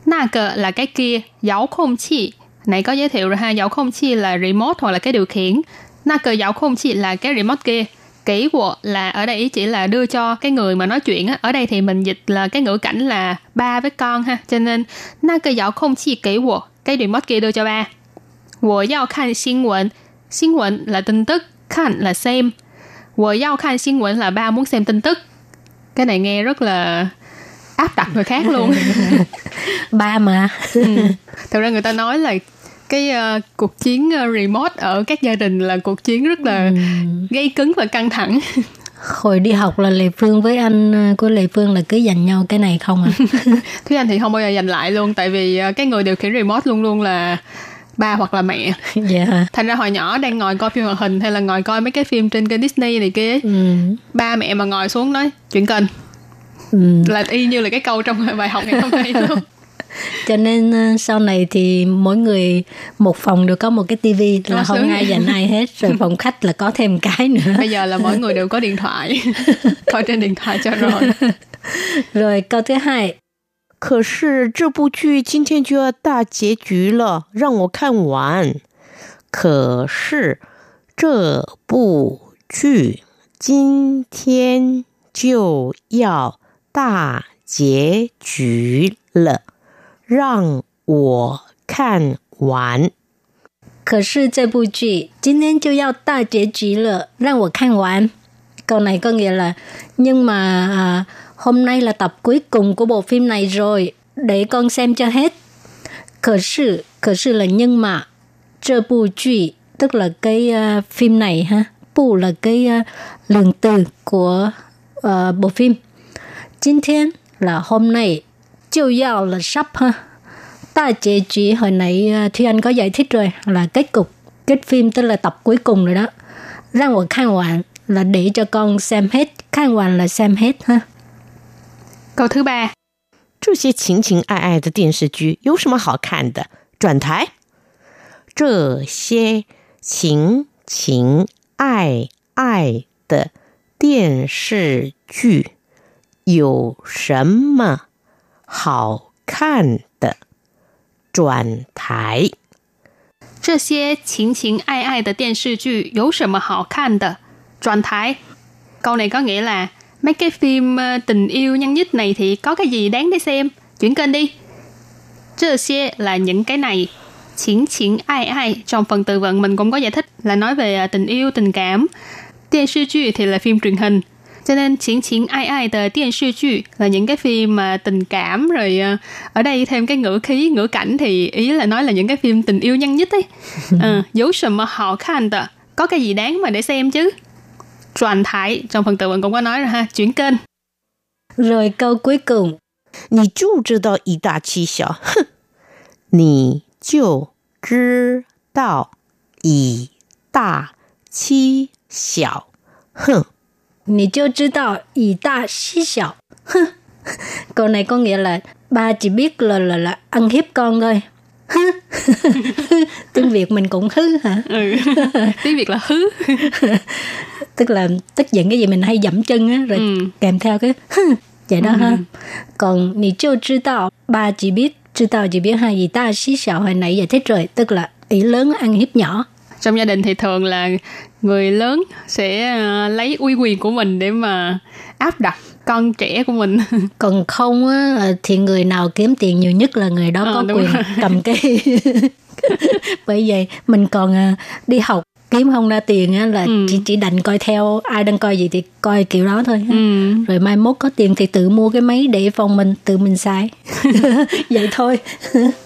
Na cờ là cái kia, giáo không chi. Này có giới thiệu rồi ha, giáo không chi là remote hoặc là cái điều khiển. Na cờ giáo không chi là cái remote kia. Kỹ của là ở đây chỉ là đưa cho cái người mà nói chuyện á. Ở đây thì mình dịch là cái ngữ cảnh là ba với con ha. Cho nên na cờ giáo không chi kỹ của cái remote kia đưa cho ba. 我要看新闻，新闻 là tin tức, 看 là xem. 我要看新闻 là ba muốn xem tin tức. Cái này nghe rất là áp đặt người khác luôn. ba mà ừ. Thực ra người ta nói là cái uh, cuộc chiến uh, remote ở các gia đình là cuộc chiến rất là ừ. gây cứng và căng thẳng. hồi đi học là lệ phương với anh ờ, của lệ phương là cứ dành nhau cái này không à thúy anh thì không bao giờ dành lại luôn tại vì cái người điều khiển remote luôn luôn là ba hoặc là mẹ dạ yeah. thành ra hồi nhỏ đang ngồi coi phim hoạt hình hay là ngồi coi mấy cái phim trên kênh disney này kia ừ. ba mẹ mà ngồi xuống nói chuyện kênh ừ. là y như là cái câu trong bài học ngày hôm nay luôn cho nên ờ, sau này thì mỗi người một phòng đều có một cái tivi là không ai dành ai hết rồi phòng khách là có thêm cái nữa bây giờ là mỗi người đều có điện thoại coi trên điện thoại cho rồi rồi câu thứ hai 可是这部剧今天就要大结局了，让我看完。可是这部剧今天就要大结局了， 让我看完。可是这部剧今天就要大结局了，让我看完。Câu này có nghĩa là nhưng mà à, hôm nay là tập cuối cùng của bộ phim này rồi, để con xem cho hết. Khờ sự, khờ sự là nhưng mà, trơ bộ剧, tức là cái uh, phim này ha. Bộ là cái uh, lượng từ của uh, bộ phim.今天 là hôm nay, chiều yào là sắp ha. Ta chế chỉ hồi nãy uh, Thúy Anh có giải thích rồi là kết cục, kết phim tức là tập cuối cùng rồi đó. Ra một khăn hoàn là để cho con xem hết, khăn hoàn là xem hết ha. Câu thứ ba，这些情情爱爱的电视剧有什么好看的？转台。这些情情爱爱的电视剧有什么 好看的？转台。这些情情爱爱的电视剧有什么好看的？转台。Câu này có nghĩa là mấy cái phim ờ, tình yêu nhân dích này thì có cái gì đáng để xem chuyển kênh đi Trơ xe là những cái này Chiến chiến ai ai Trong phần từ vựng mình cũng có giải thích Là nói về ờ, tình yêu, tình cảm Điện sư剧thì là phim truyền hình cho nên chiến chiến ai ai tờ điện sư剧là những cái phim mà tình cảm rồi ờ, ở đây thêm cái ngữ khí ngữ cảnh thì ý là nói là những cái phim tình yêu nhân nhất ấy à, dấu sầm mà họ khan tờ có cái gì đáng mà để xem chứ Truyền thái trong phần từ vựng cũng có nói rồi ha, chuyển kênh. Rồi câu cuối cùng. 你就知道以大欺小，哼！你就知道以大欺小，哼！ 你就知道以大欺小，哼! Câu này có nghĩa là ba chỉ biết là là là ăn hiếp con thôi. tiếng việt mình cũng hứ hả ừ. tiếng việt là hứ tức là tức giận cái gì mình hay dẫm chân á rồi ừ. kèm theo cái vậy đó ừ. ha còn nì chưa知道ba chỉ biết知道chỉ biết hai gì ta xí xạo hồi nãy giải thích rồi tức là ý lớn ăn hiếp nhỏ trong gia đình thì thường là người lớn sẽ uh, lấy uy quyền của mình để mà áp đặt con trẻ của mình còn không á thì người nào kiếm tiền nhiều nhất là người đó à, có quyền rồi. cầm cái bởi vậy mình còn uh, đi học kiếm không ra tiền á là ừ. chỉ chỉ đành coi theo ai đang coi gì thì coi kiểu đó thôi ừ. rồi mai mốt có tiền thì tự mua cái máy để phòng mình tự mình xài vậy thôi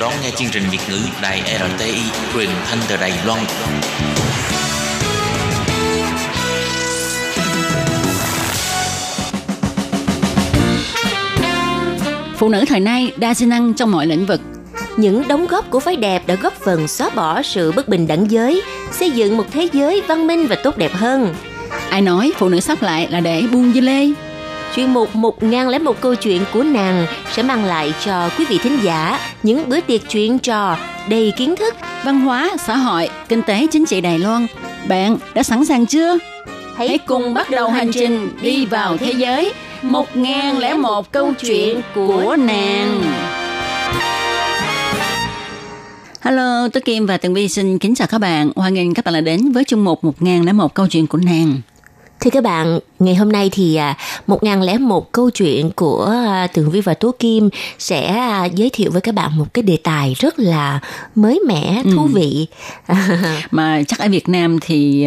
Đón nghe chương trình Việt ngữ Đài RTI truyền thanh từ Đài Loan. Phụ nữ thời nay đa sinh năng trong mọi lĩnh vực. Những đóng góp của phái đẹp đã góp phần xóa bỏ sự bất bình đẳng giới, xây dựng một thế giới văn minh và tốt đẹp hơn. Ai nói phụ nữ sắp lại là để buông dưa lê? Chuyên mục 1001 câu chuyện của nàng sẽ mang lại cho quý vị thính giả những bữa tiệc chuyện trò đầy kiến thức. Văn hóa, xã hội, kinh tế, chính trị Đài Loan. Bạn đã sẵn sàng chưa? Hãy cùng bắt đầu hành trình đi vào thế giới 1001 câu chuyện của nàng. Hello, tôi Kim và Tường Vi xin kính chào các bạn. Hoan nghênh các bạn đã đến với chương mục 1001 câu chuyện của nàng. Thưa các bạn, ngày hôm nay thì à, 1001 câu chuyện của à, Tường Vi và Tố Kim sẽ à, giới thiệu với các bạn một cái đề tài rất là mới mẻ, thú vị. Mà chắc ở Việt Nam thì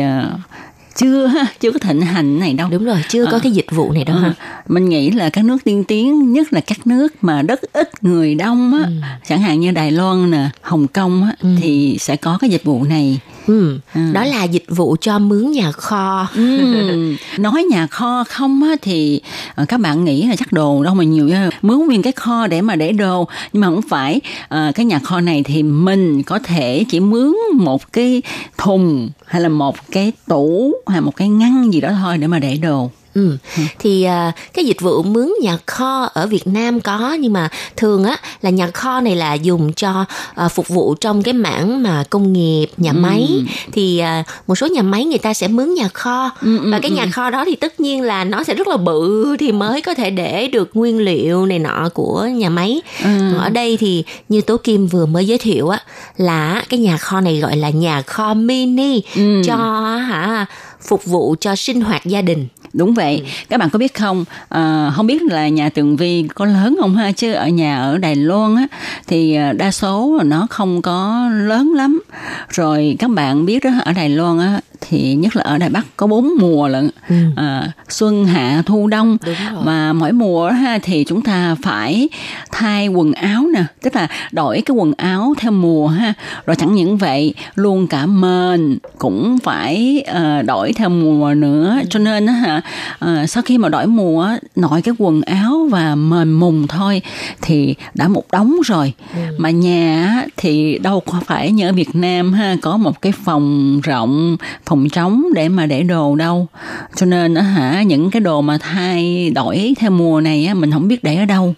chưa chưa có thịnh hành này đâu. Đúng rồi, chưa có À. cái dịch vụ này đâu ha. À, mình nghĩ là các nước tiên tiến nhất là các nước mà đất ít người đông á chẳng hạn như Đài Loan nè Hồng Kông á thì sẽ có cái dịch vụ này Ừ, Ừ. đó là dịch vụ cho mướn nhà kho. Ừm, nói nhà kho không á thì ờ, các bạn nghĩ là chắc đồ đâu mà nhiều mướn nguyên cái kho để mà để đồ. Nhưng mà không phải Ờ, cái nhà kho này thì mình có thể chỉ mướn một cái thùng hay là một cái tủ hay một cái ngăn gì đó thôi để mà để đồ Ừ. Thì à, cái dịch vụ mướn nhà kho ở Việt Nam có nhưng mà thường á là nhà kho này là dùng cho à, phục vụ trong cái mảng mà công nghiệp, nhà máy. Thì à, một số nhà máy người ta sẽ mướn nhà kho. Và cái nhà kho đó thì tất nhiên là nó sẽ rất là bự thì mới có thể để được nguyên liệu này nọ của nhà máy. Còn ở đây thì như Tố Kim vừa mới giới thiệu á là cái nhà kho này gọi là nhà kho mini cho hả phục vụ cho sinh hoạt gia đình. Đúng vậy, các bạn có biết không? À, không biết là nhà Tường Vi có lớn không ha? Chứ ở nhà ở Đài Loan á thì à, đa số nó không có lớn lắm. Rồi các bạn biết đó ở Đài Loan á thì nhất là ở Đài Bắc có bốn mùa lận. À, xuân hạ thu đông. Mà mỗi mùa ha thì chúng ta phải thay quần áo nè. Tức là đổi cái quần áo theo mùa ha. Rồi chẳng những vậy luôn cả mền cũng phải ờ, đổi theo mùa nữa. Cho nên á hả ờ, sau khi mà đổi mùa nội cái quần áo và mền mùng thôi thì đã một đống rồi. Mà nhà thì đâu có phải như ở Việt Nam ha có một cái phòng rộng phòng trống để mà để đồ đâu. Cho nên á hả những cái đồ mà thay đổi theo mùa này á mình không biết để ở đâu.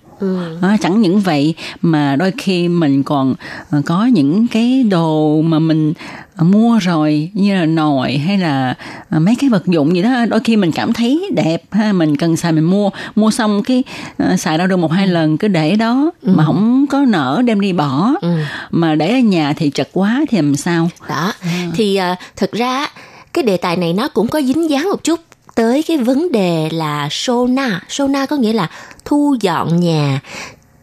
À, chẳng những vậy mà đôi khi mình còn ờ, có những cái đồ mà mình mua rồi như là nồi hay là ờ, mấy cái vật dụng gì đó. Đôi khi mình cảm thấy đẹp ha mình cần xài mình mua. Mua xong cái ờ, xài đâu được một hai lần cứ để đó mà không có nở đem đi bỏ. Mà để ở nhà thì chật quá thì làm sao? Đó. Thì à, thực ra cái đề tài này nó cũng có dính dáng một chút tới cái vấn đề là sona. Sona có nghĩa là thu dọn nhà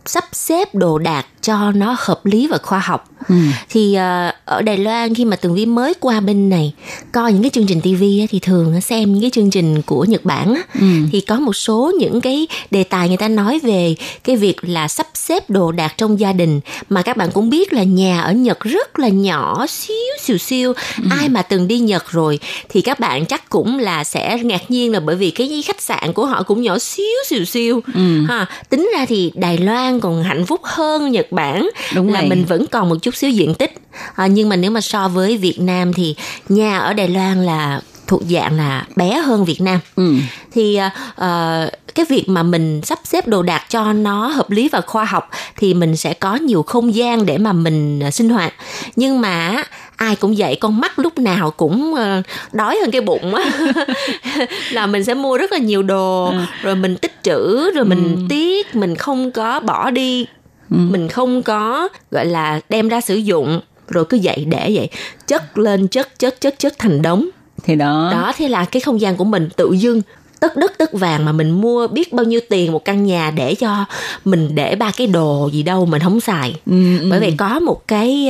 sắp xếp đồ đạc cho nó hợp lý và khoa học. Thì à, ở Đài Loan khi mà Tường Vi mới qua bên này coi những cái chương trình TV thì thường xem những cái chương trình của Nhật Bản á, thì có một số những cái đề tài người ta nói về cái việc là sắp xếp đồ đạc trong gia đình. Mà các bạn cũng biết là nhà ở Nhật rất là nhỏ xíu xìu xiu ai mà từng đi Nhật rồi thì các bạn chắc cũng là sẽ ngạc nhiên là bởi vì cái khách sạn của họ cũng nhỏ xíu xìu xiu ha tính ra thì Đài Loan còn hạnh phúc hơn Nhật Bản Đúng là vậy. mình vẫn còn một chút xíu diện tích. À, nhưng mà nếu mà so với Việt Nam thì nhà ở Đài Loan là thuộc dạng là bé hơn Việt Nam. Ừ. thì ờ, cái việc mà mình sắp xếp đồ đạc cho nó hợp lý và khoa học thì mình sẽ có nhiều không gian để mà mình sinh hoạt. Nhưng mà ai cũng vậy con mắt lúc nào cũng đói hơn cái bụng á. Là mình sẽ mua rất là nhiều đồ rồi mình tích trữ rồi mình tiếc mình không có bỏ đi mình không có gọi là đem ra sử dụng rồi cứ vậy để vậy. Chất lên chất chất chất chất thành đống. Thì đó, đó thế là cái không gian của mình tự dưng tất đất tất vàng mà mình mua biết bao nhiêu tiền một căn nhà để cho mình để ba cái đồ gì đâu mình không xài. Ừ, ừ. bởi vì có một cái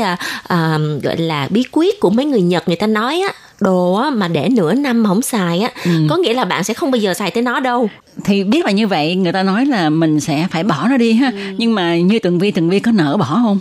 à, gọi là bí quyết của mấy người Nhật người ta nói á đồ á, mà để nửa năm mà không xài á Ừ. có nghĩa là bạn sẽ không bao giờ xài tới nó đâu thì biết là như vậy người ta nói là mình sẽ phải bỏ nó đi ha Ừ. nhưng mà như tường vi tường vi có nỡ bỏ không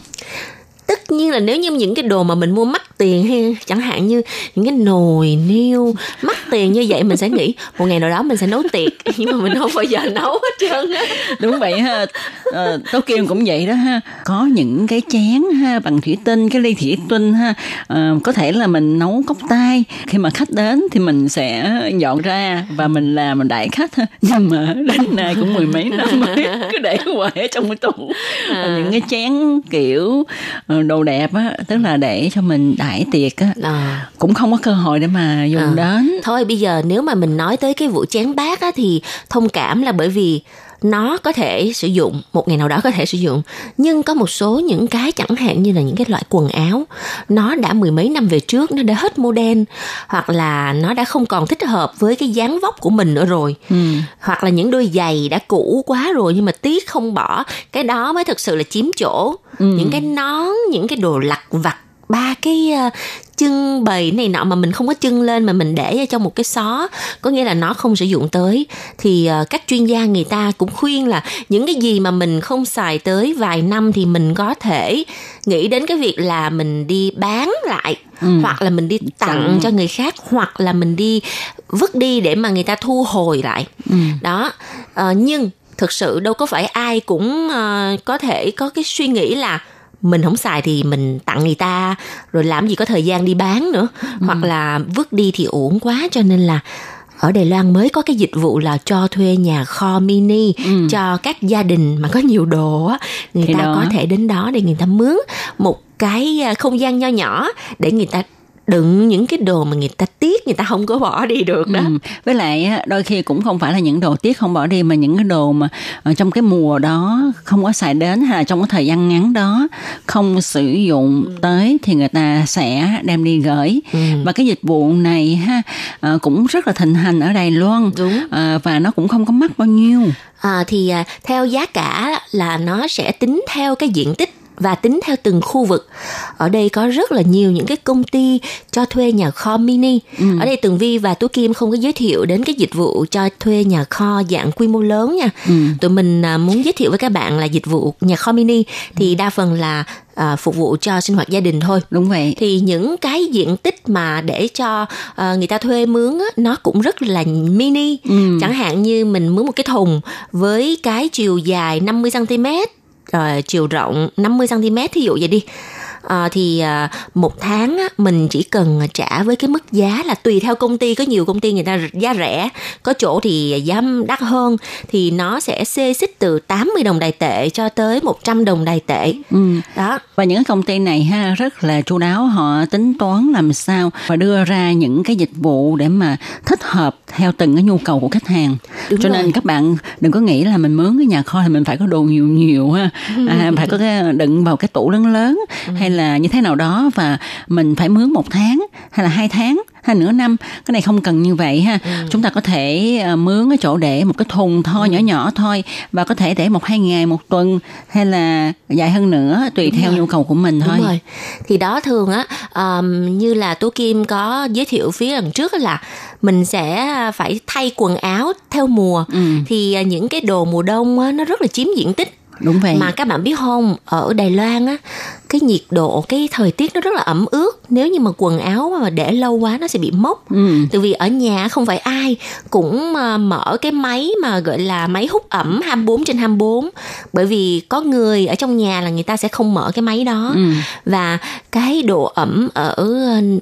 tất nhiên là nếu như những cái đồ mà mình mua mắc tiền hay chẳng hạn như những cái nồi niêu mắc tiền như vậy mình sẽ nghĩ một ngày nào đó mình sẽ nấu tiệc. Nhưng mà mình không bao giờ nấu hết trơn á. Đúng vậy ha. Ờ, tố kim cũng vậy đó ha. Có những cái chén ha bằng thủy tinh cái ly thủy tinh ha. Ờ, có thể là mình nấu cốc tay khi mà khách đến thì mình sẽ dọn ra và mình làm mình đãi khách ha. Nhưng mà đến nay cũng mười mấy năm mới cứ để hoài ở trong cái tủ. Ờ, những cái chén kiểu ờ, đồ đẹp á tức là để cho mình đãi tiệc á à. cũng không có cơ hội để mà dùng À. đến thôi bây giờ nếu mà mình nói tới cái vụ chén bát á, thì thông cảm là bởi vì nó có thể sử dụng một ngày nào đó có thể sử dụng nhưng có một số những cái chẳng hạn như là những cái loại quần áo nó đã mười mấy năm về trước nó đã hết modern hoặc là nó đã không còn thích hợp với cái dáng vóc của mình nữa rồi ừ. hoặc là những đôi giày đã cũ quá rồi nhưng mà tiếc không bỏ cái đó mới thực sự là chiếm chỗ những cái nón những cái đồ lặt vặt ba cái ờ, trưng bày này nọ mà mình không có trưng lên mà mình để ở trong một cái xó. Có nghĩa là nó không sử dụng tới. Thì ờ, các chuyên gia người ta cũng khuyên là những cái gì mà mình không xài tới vài năm thì mình có thể nghĩ đến cái việc là mình đi bán lại hoặc là mình đi tặng Tặng. cho người khác hoặc là mình đi vứt đi để mà người ta thu hồi lại. Đó. Ờ, nhưng thực sự đâu có phải ai cũng ờ, có thể có cái suy nghĩ là mình không xài thì mình tặng người ta rồi làm gì có thời gian đi bán nữa. Hoặc là vứt đi thì uổng quá cho nên là ở Đài Loan mới có cái dịch vụ là cho thuê nhà kho mini cho các gia đình mà có nhiều đồ á. Người Thì ta đó. có thể đến đó để người ta mướn một cái à, không gian nho nhỏ để người ta đựng những cái đồ mà người ta tiếc người ta không có bỏ đi được đó. Ừ. Với lại đôi khi cũng không phải là những đồ tiếc không bỏ đi mà những cái đồ mà ở trong cái mùa đó không có xài đến hay là trong cái thời gian ngắn đó không sử dụng tới thì người ta sẽ đem đi gửi. Và cái dịch vụ này ha ờ, cũng rất là thịnh hành ở Đài Loan Đúng. Ờ, và nó cũng không có mắc bao nhiêu. À, thì à, theo giá cả là nó sẽ tính theo cái diện tích và tính theo từng khu vực. Ở đây có rất là nhiều những cái công ty cho thuê nhà kho mini. Ở đây Tường Vi và Tú Kim không có giới thiệu đến cái dịch vụ cho thuê nhà kho dạng quy mô lớn nha. Tụi mình à, muốn giới thiệu với các bạn là dịch vụ nhà kho mini thì đa phần là à, phục vụ cho sinh hoạt gia đình thôi đúng vậy thì những cái diện tích mà để cho ờ, người ta thuê mướn á, nó cũng rất là mini chẳng hạn như mình mướn một cái thùng với cái chiều dài 50 cm rồi chiều rộng 50 cm thí dụ vậy đi. Ờ, thì à, một tháng á, mình chỉ cần trả với cái mức giá là tùy theo công ty có nhiều công ty người ta giá rẻ có chỗ thì giá đắt hơn thì nó sẽ xê xích từ 80 đồng đài tệ cho tới 100 đồng đài tệ Ừ. đó Và những công ty này ha rất là chu đáo họ tính toán làm sao và đưa ra những cái dịch vụ để mà thích hợp theo từng cái nhu cầu của khách hàng. Đúng Cho rồi. nên các bạn đừng có nghĩ là mình mướn cái nhà kho thì mình phải có đồ nhiều nhiều ha. À, phải có cái đựng vào cái tủ lớn lớn hay là như thế nào đó và mình phải mướn một tháng hay là hai tháng hay nửa năm cái này không cần như vậy ha chúng ta có thể ờ, mướn cái chỗ để một cái thùng thôi nhỏ nhỏ thôi và có thể để một hai ngày một tuần hay là dài hơn nữa tùy theo nhu cầu của mình thôi Đúng rồi. Thì đó thường á um, như là Tố Kim có giới thiệu phía lần trước là mình sẽ phải thay quần áo theo mùa. Ừ. Thì à, những cái đồ mùa đông á, nó rất là chiếm diện tích. Đúng vậy Mà các bạn biết không, ở Đài Loan á, cái nhiệt độ, cái thời tiết nó rất là ẩm ướt. Nếu như mà quần áo mà để lâu quá nó sẽ bị mốc. ừ. Tại vì ở nhà không phải ai cũng à, mở cái máy mà gọi là máy hút ẩm 24 trên 24 bởi vì có người ở trong nhà là người ta sẽ không mở cái máy đó Ừ. và cái độ ẩm ở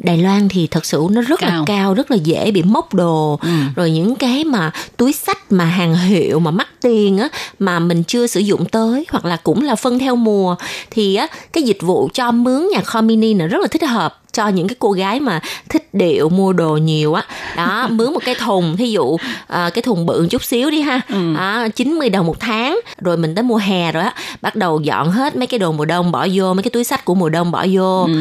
Đài Loan thì thật sự nó rất là Cao. cao rất là dễ bị mốc đồ Ừ. rồi những cái mà túi sách mà hàng hiệu mà mắc tiền á mà mình chưa sử dụng tới hoặc là cũng là phân theo mùa, thì á, cái dịch vụ cho mướn nhà kho mini là rất là thích hợp cho những cái cô gái mà thích điệu mua đồ nhiều á. Đó mướn một cái thùng thí dụ à, cái thùng bự chút xíu đi ha. Ừ. đó, 90 đồng một tháng. Rồi mình tới mùa hè rồi á bắt đầu dọn hết mấy cái đồ mùa đông bỏ vô mấy cái túi sách của mùa đông bỏ vô. Ừ.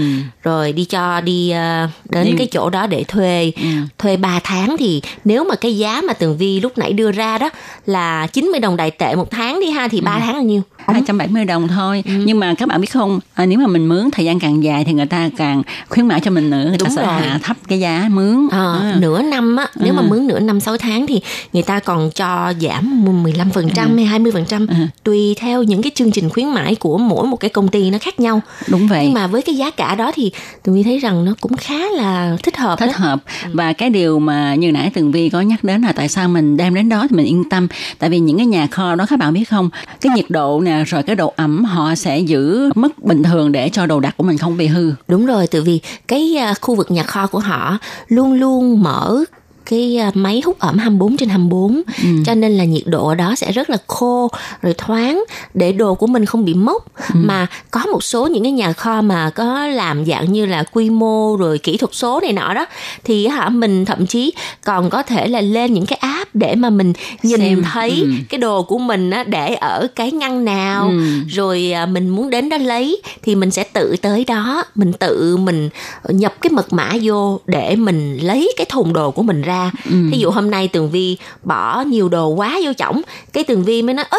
rồi đi cho đi à, đến Đi- cái chỗ đó để thuê. Ừ. thuê 3 tháng thì nếu mà cái giá mà tường vi lúc nãy đưa ra đó là 90 đồng đại tệ một tháng đi ha thì 3 tháng là nhiêu? 270 đồng thôi. Ừ. nhưng mà các bạn biết không à, nếu mà mình mướn thời gian càng dài thì người ta càng khuyến mãi cho mình nữa người ta Đúng sẽ rồi. hạ thấp cái giá mướn Ờ, À. nửa năm á nếu mà Ừ. mướn nửa năm 6 tháng thì người ta còn cho giảm 15% hay 20% Ừ. tùy theo những cái chương trình khuyến mãi của mỗi một cái công ty nó khác nhau đúng vậy nhưng mà với cái giá cả đó thì tụi mình thấy rằng nó cũng khá là thích hợp thích đó. hợp Ừ. và cái điều mà như nãy tường vi có nhắc đến là tại sao mình đem đến đó thì mình yên tâm tại vì những cái nhà kho đó các bạn biết không cái nhiệt độ nè rồi cái độ ẩm họ sẽ giữ mức bình thường để cho đồ đạc của mình không bị hư Đúng rồi, tại vì cái à, khu vực nhà kho của họ luôn luôn mở cái à, máy hút ẩm 24 trên 24 Ừ. cho nên là nhiệt độ ở đó sẽ rất là khô rồi thoáng để đồ của mình không bị mốc Ừ. mà có một số những cái nhà kho mà có làm dạng như là quy mô rồi kỹ thuật số này nọ đó thì hả mình thậm chí còn có thể là lên những cái app để mà mình nhìn Xem, thấy ừ. cái đồ của mình á để ở cái ngăn nào Ừ. rồi à, mình muốn đến đó lấy thì mình sẽ tự tới đó mình tự mình nhập cái mật mã vô để mình lấy cái thùng đồ của mình ra Ừ. thí dụ hôm nay tường vi bỏ nhiều đồ quá vô chổng, cái tường vi mới nói ớ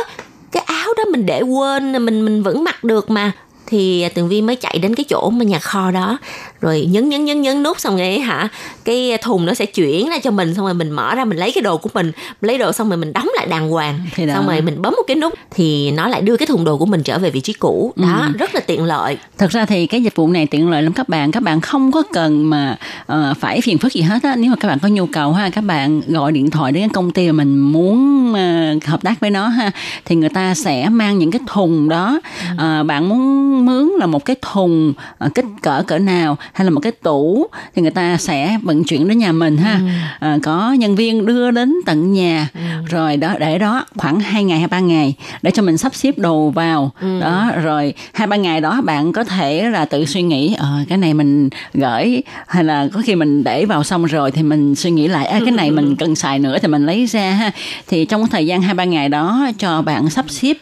cái áo đó mình để quên, mình mình vẫn mặc được mà thì tường vi mới chạy đến cái chỗ mà nhà kho đó. Rồi nhấn nhấn nhấn nhấn nút xong rồi hả? Cái thùng nó sẽ chuyển ra cho mình xong rồi mình mở ra mình lấy cái đồ của mình. Lấy đồ xong rồi mình đóng lại đàng hoàng. Thì đó. xong rồi mình bấm một cái nút thì nó lại đưa cái thùng đồ của mình trở về vị trí cũ. Đó Ừ. rất là tiện lợi. Thật ra thì cái dịch vụ này tiện lợi lắm các bạn. Các bạn không có cần mà ờ, phải phiền phức gì hết á. Nếu mà các bạn có nhu cầu ha các bạn gọi điện thoại đến cái công ty mà mình muốn ờ, hợp tác với nó ha thì người ta sẽ mang những cái thùng đó. Ờ, bạn muốn mướn là một cái thùng ờ, kích cỡ cỡ nào hay là một cái tủ thì người ta sẽ vận chuyển đến nhà mình ha. Ờ, có nhân viên đưa đến tận nhà. Rồi đó để đó khoảng 2 ngày hay 3 ngày để cho mình sắp xếp đồ vào. Đó rồi hai ba ngày đó bạn có thể là tự suy nghĩ ờ, cái này mình gửi hay là có khi mình để vào xong rồi thì mình suy nghĩ lại à, cái này mình cần xài nữa thì mình lấy ra ha. Thì trong thời gian hai ba ngày đó cho bạn sắp xếp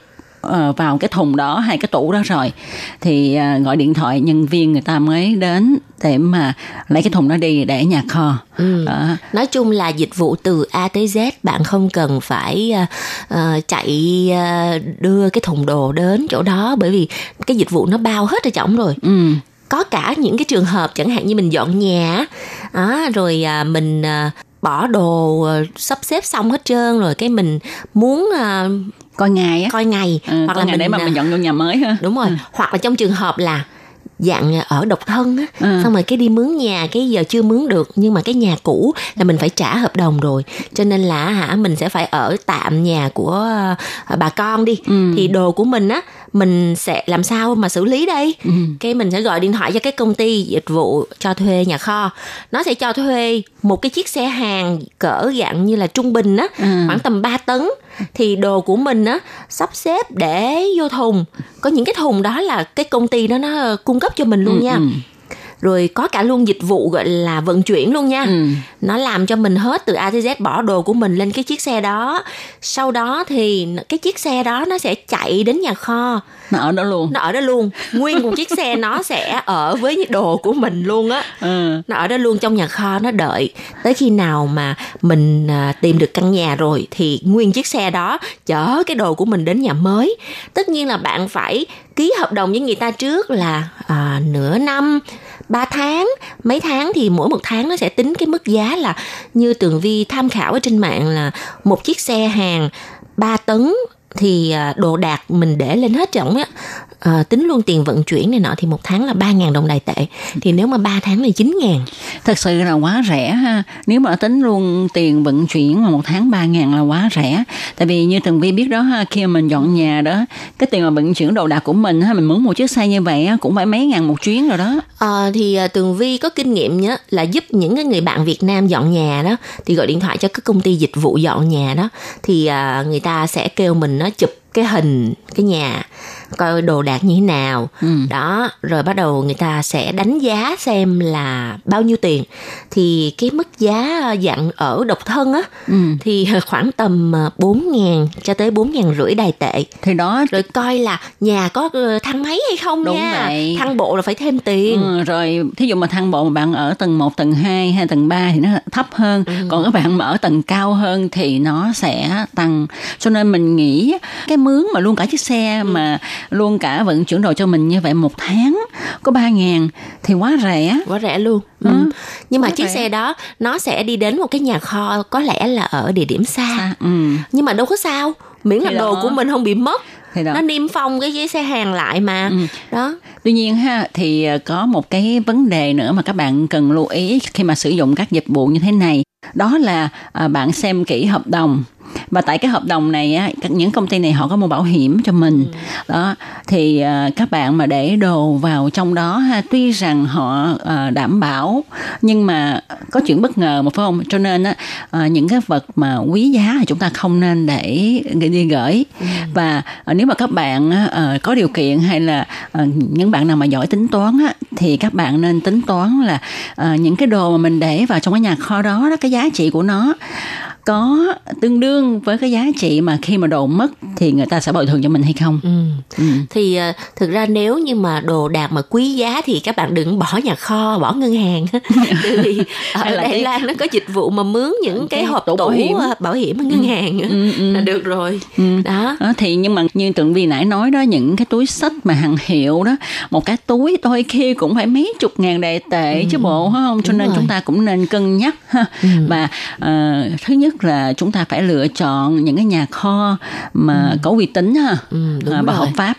vào cái thùng đó hay cái tủ đó rồi thì à, gọi điện thoại nhân viên người ta mới đến để mà lấy cái thùng đó đi để nhà kho Ừ. Đó. nói chung là dịch vụ từ A tới Z bạn không cần phải ờ, ờ, chạy ờ, đưa cái thùng đồ đến chỗ đó bởi vì cái dịch vụ nó bao hết ở trỏng rồi ừ. có cả những cái trường hợp chẳng hạn như mình dọn nhà á, rồi à, mình à, bỏ đồ à, sắp xếp xong hết trơn rồi cái mình muốn à, coi ngày á. Coi ngày. Ừ, hoặc coi là ngày mình để mà à, mình dọn vô nhà mới ha. đúng rồi. Hoặc là trong trường hợp là dạng ở độc thân á Ừ. xong rồi cái đi mướn nhà cái giờ chưa mướn được nhưng mà cái nhà cũ là mình phải trả hợp đồng rồi. Cho nên là hả mình sẽ phải ở tạm nhà của à, bà con đi. Ừ. thì đồ của mình á mình sẽ làm sao mà xử lý đây? Ừ. cái mình sẽ gọi điện thoại cho cái công ty dịch vụ cho thuê nhà kho. Nó sẽ cho thuê một cái chiếc xe hàng cỡ dạng như là trung bình á Ừ. khoảng tầm 3 tấn thì đồ của mình á sắp xếp để vô thùng có những cái thùng đó là cái công ty đó nó cung cấp cho mình luôn Ừ, nha ừ. Rồi có cả luôn dịch vụ gọi là vận chuyển luôn nha. Ừ. nó làm cho mình hết từ A tới Z bỏ đồ của mình lên cái chiếc xe đó. Sau đó thì cái chiếc xe đó nó sẽ chạy đến nhà kho. Nó ở đó luôn. Nó ở đó luôn. Nguyên một chiếc xe nó sẽ ở với đồ của mình luôn á. Ừ. nó ở đó luôn trong nhà kho nó đợi. Tới khi nào mà mình à, tìm được căn nhà rồi thì nguyên chiếc xe đó chở cái đồ của mình đến nhà mới. Tất nhiên là bạn phải ký hợp đồng với người ta trước là à, nửa năm 3 tháng. Mấy tháng thì mỗi một tháng nó sẽ tính cái mức giá là như tường vi tham khảo ở trên mạng là một chiếc xe hàng 3 tấn thì à, đồ đạc mình để lên hết trỏng á à, tính luôn tiền vận chuyển này nọ thì một tháng là 3.000 đồng đài tệ. Thì nếu mà 3 tháng là 9.000 thật sự là quá rẻ ha. Nếu mà tính luôn tiền vận chuyển mà một tháng ba ngàn là quá rẻ. Tại vì như tường vi biết đó ha khi mà mình dọn nhà đó cái tiền mà vận chuyển đồ đạc của mình ha mình muốn một chiếc xe như vậy á, cũng phải mấy ngàn một chuyến rồi đó. Ờ, thì à, Tường Vi có kinh nghiệm nhá là giúp những cái người bạn Việt Nam dọn nhà đó thì gọi điện thoại cho các công ty dịch vụ dọn nhà đó thì à, người ta sẽ kêu mình nó chụp cái hình cái nhà coi đồ đạc như thế nào Ừ. đó rồi bắt đầu người ta sẽ đánh giá xem là bao nhiêu tiền thì cái mức giá dạng ở độc thân á Ừ. thì khoảng tầm ờ, bốn ngàn cho tới bốn ngàn rưỡi đài tệ thì đó rồi coi là nhà có ờ, thang máy hay không Đúng nha vậy. thang bộ là phải thêm tiền Ừ, rồi thí dụ mà thang bộ mà bạn ở tầng 1, tầng 2 hay tầng 3 thì nó thấp hơn Ừ. còn các bạn mà ở tầng cao hơn thì nó sẽ tăng cho nên mình nghĩ cái mướn mà luôn cả chiếc xe Ừ. mà luôn cả vận chuyển đồ cho mình như vậy một tháng có 3 ngàn thì quá rẻ quá rẻ luôn ừ. Ừ. nhưng mà Quá chiếc rẻ. xe đó nó sẽ đi đến một cái nhà kho có lẽ là ở địa điểm xa à, ừ, nhưng mà đâu có sao miễn là đồ của mình không bị mất thì đó nó niêm phong cái cái xe hàng lại mà Ừ. đó Tuy nhiên ha thì ờ, có một cái vấn đề nữa mà các bạn cần lưu ý khi mà sử dụng các dịch vụ như thế này, đó là à, bạn xem kỹ hợp đồng. Và tại cái hợp đồng này á, các những công ty này họ có mua bảo hiểm cho mình. Đó thì à, các bạn mà để đồ vào trong đó ha, tuy rằng họ à, đảm bảo nhưng mà có chuyện bất ngờ mà phải không? Cho nên á à, những cái vật mà quý giá thì chúng ta không nên để đi gửi. Và à, nếu mà các bạn có điều kiện hay là những bạn nào mà giỏi tính toán á, thì các bạn nên tính toán là những cái đồ mà mình để vào trong cái nhà kho đó, đó cái giá trị của nó có tương đương với cái giá trị mà khi mà đồ mất thì người ta sẽ bồi thường cho mình hay không? ừ. Ừ. thì ờ, thực ra nếu như mà đồ đạc mà quý giá thì các bạn đừng bỏ nhà kho bỏ ngân hàng vì ở là Đài cái- Loan nó có dịch vụ mà mướn những cái, Cái hộp tủ bảo hiểm. ờ, bảo hiểm ngân hàng Ừ, ừ. là được rồi Ừ. đó Đó, thì nhưng mà như tường vi nãy nói đó những cái túi sách mà hàng hiệu đó một cái túi đôi khi cũng phải mấy chục ngàn đại tệ chứ bộ phải không cho Đúng nên rồi. chúng ta cũng nên cân nhắc ha và ờ, thứ nhất là chúng ta phải lựa chọn những cái nhà kho mà có uy tín ha Ừ, đúng à, và rồi. hợp pháp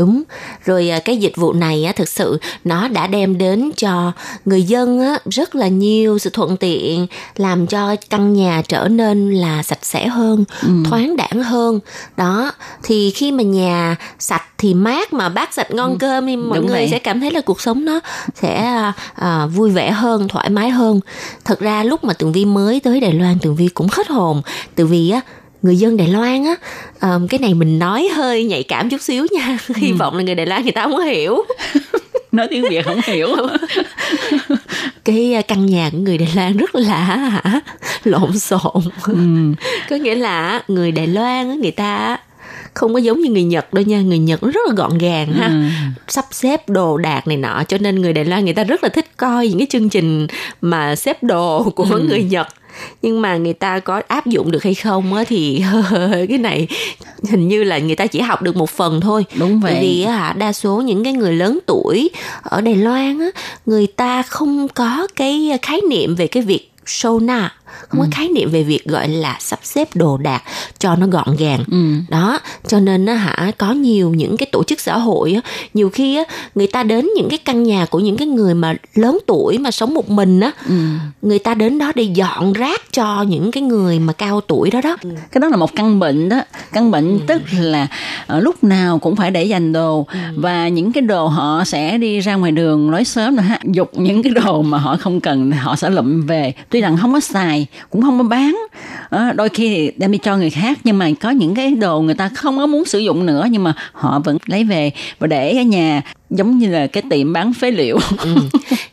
Đúng, rồi à, cái dịch vụ này á, thực sự nó đã đem đến cho người dân á, rất là nhiều sự thuận tiện, làm cho căn nhà trở nên là sạch sẽ hơn, thoáng đãng hơn. Đó, thì khi mà nhà sạch thì mát mà bát sạch ngon cơm thì mọi Đúng người vậy. sẽ cảm thấy là cuộc sống nó sẽ à, à, vui vẻ hơn, thoải mái hơn. Thật ra lúc mà Tường Vi mới tới Đài Loan, Tường Vi cũng hết hồn, từ vì á người dân Đài Loan á ờm, cái này mình nói hơi nhạy cảm chút xíu nha. Hy vọng là người Đài Loan người ta không hiểu. Nói tiếng việt không hiểu. Cái à, căn nhà của người Đài Loan rất là hả lộn xộn. Có nghĩa là người Đài Loan người ta không có giống như người Nhật đâu nha. Người Nhật rất là gọn gàng ha. Ừ. sắp xếp đồ đạc này nọ cho nên người Đài Loan người ta rất là thích coi những cái chương trình mà xếp đồ của người Nhật nhưng mà người ta có áp dụng được hay không á thì cái này hình như là người ta chỉ học được một phần thôi. Đúng vậy. vì á hả, đa số những cái người lớn tuổi ở Đài Loan á, người ta không có cái khái niệm về cái việc sauna, không có khái niệm về việc gọi là sắp xếp đồ đạc cho nó gọn gàng. Ừ. Đó, cho nên á hả có nhiều những cái tổ chức xã hội á, nhiều khi á người ta đến những cái căn nhà của những cái người mà lớn tuổi mà sống một mình á, Ừ. người ta đến đó để dọn rác cho những cái người mà cao tuổi đó đó. cái đó là một căn bệnh đó căn bệnh tức là ờ, lúc nào cũng phải để dành đồ và những cái đồ họ sẽ đi ra ngoài đường nói sớm ha dục những cái đồ mà họ không cần họ sẽ lụm về tuy rằng không có xài cũng không có bán. Ờ, đôi khi đem đi cho người khác nhưng mà có những cái đồ người ta không có muốn sử dụng nữa nhưng mà họ vẫn lấy về và để ở nhà giống như là cái tiệm bán phế liệu. Ừ.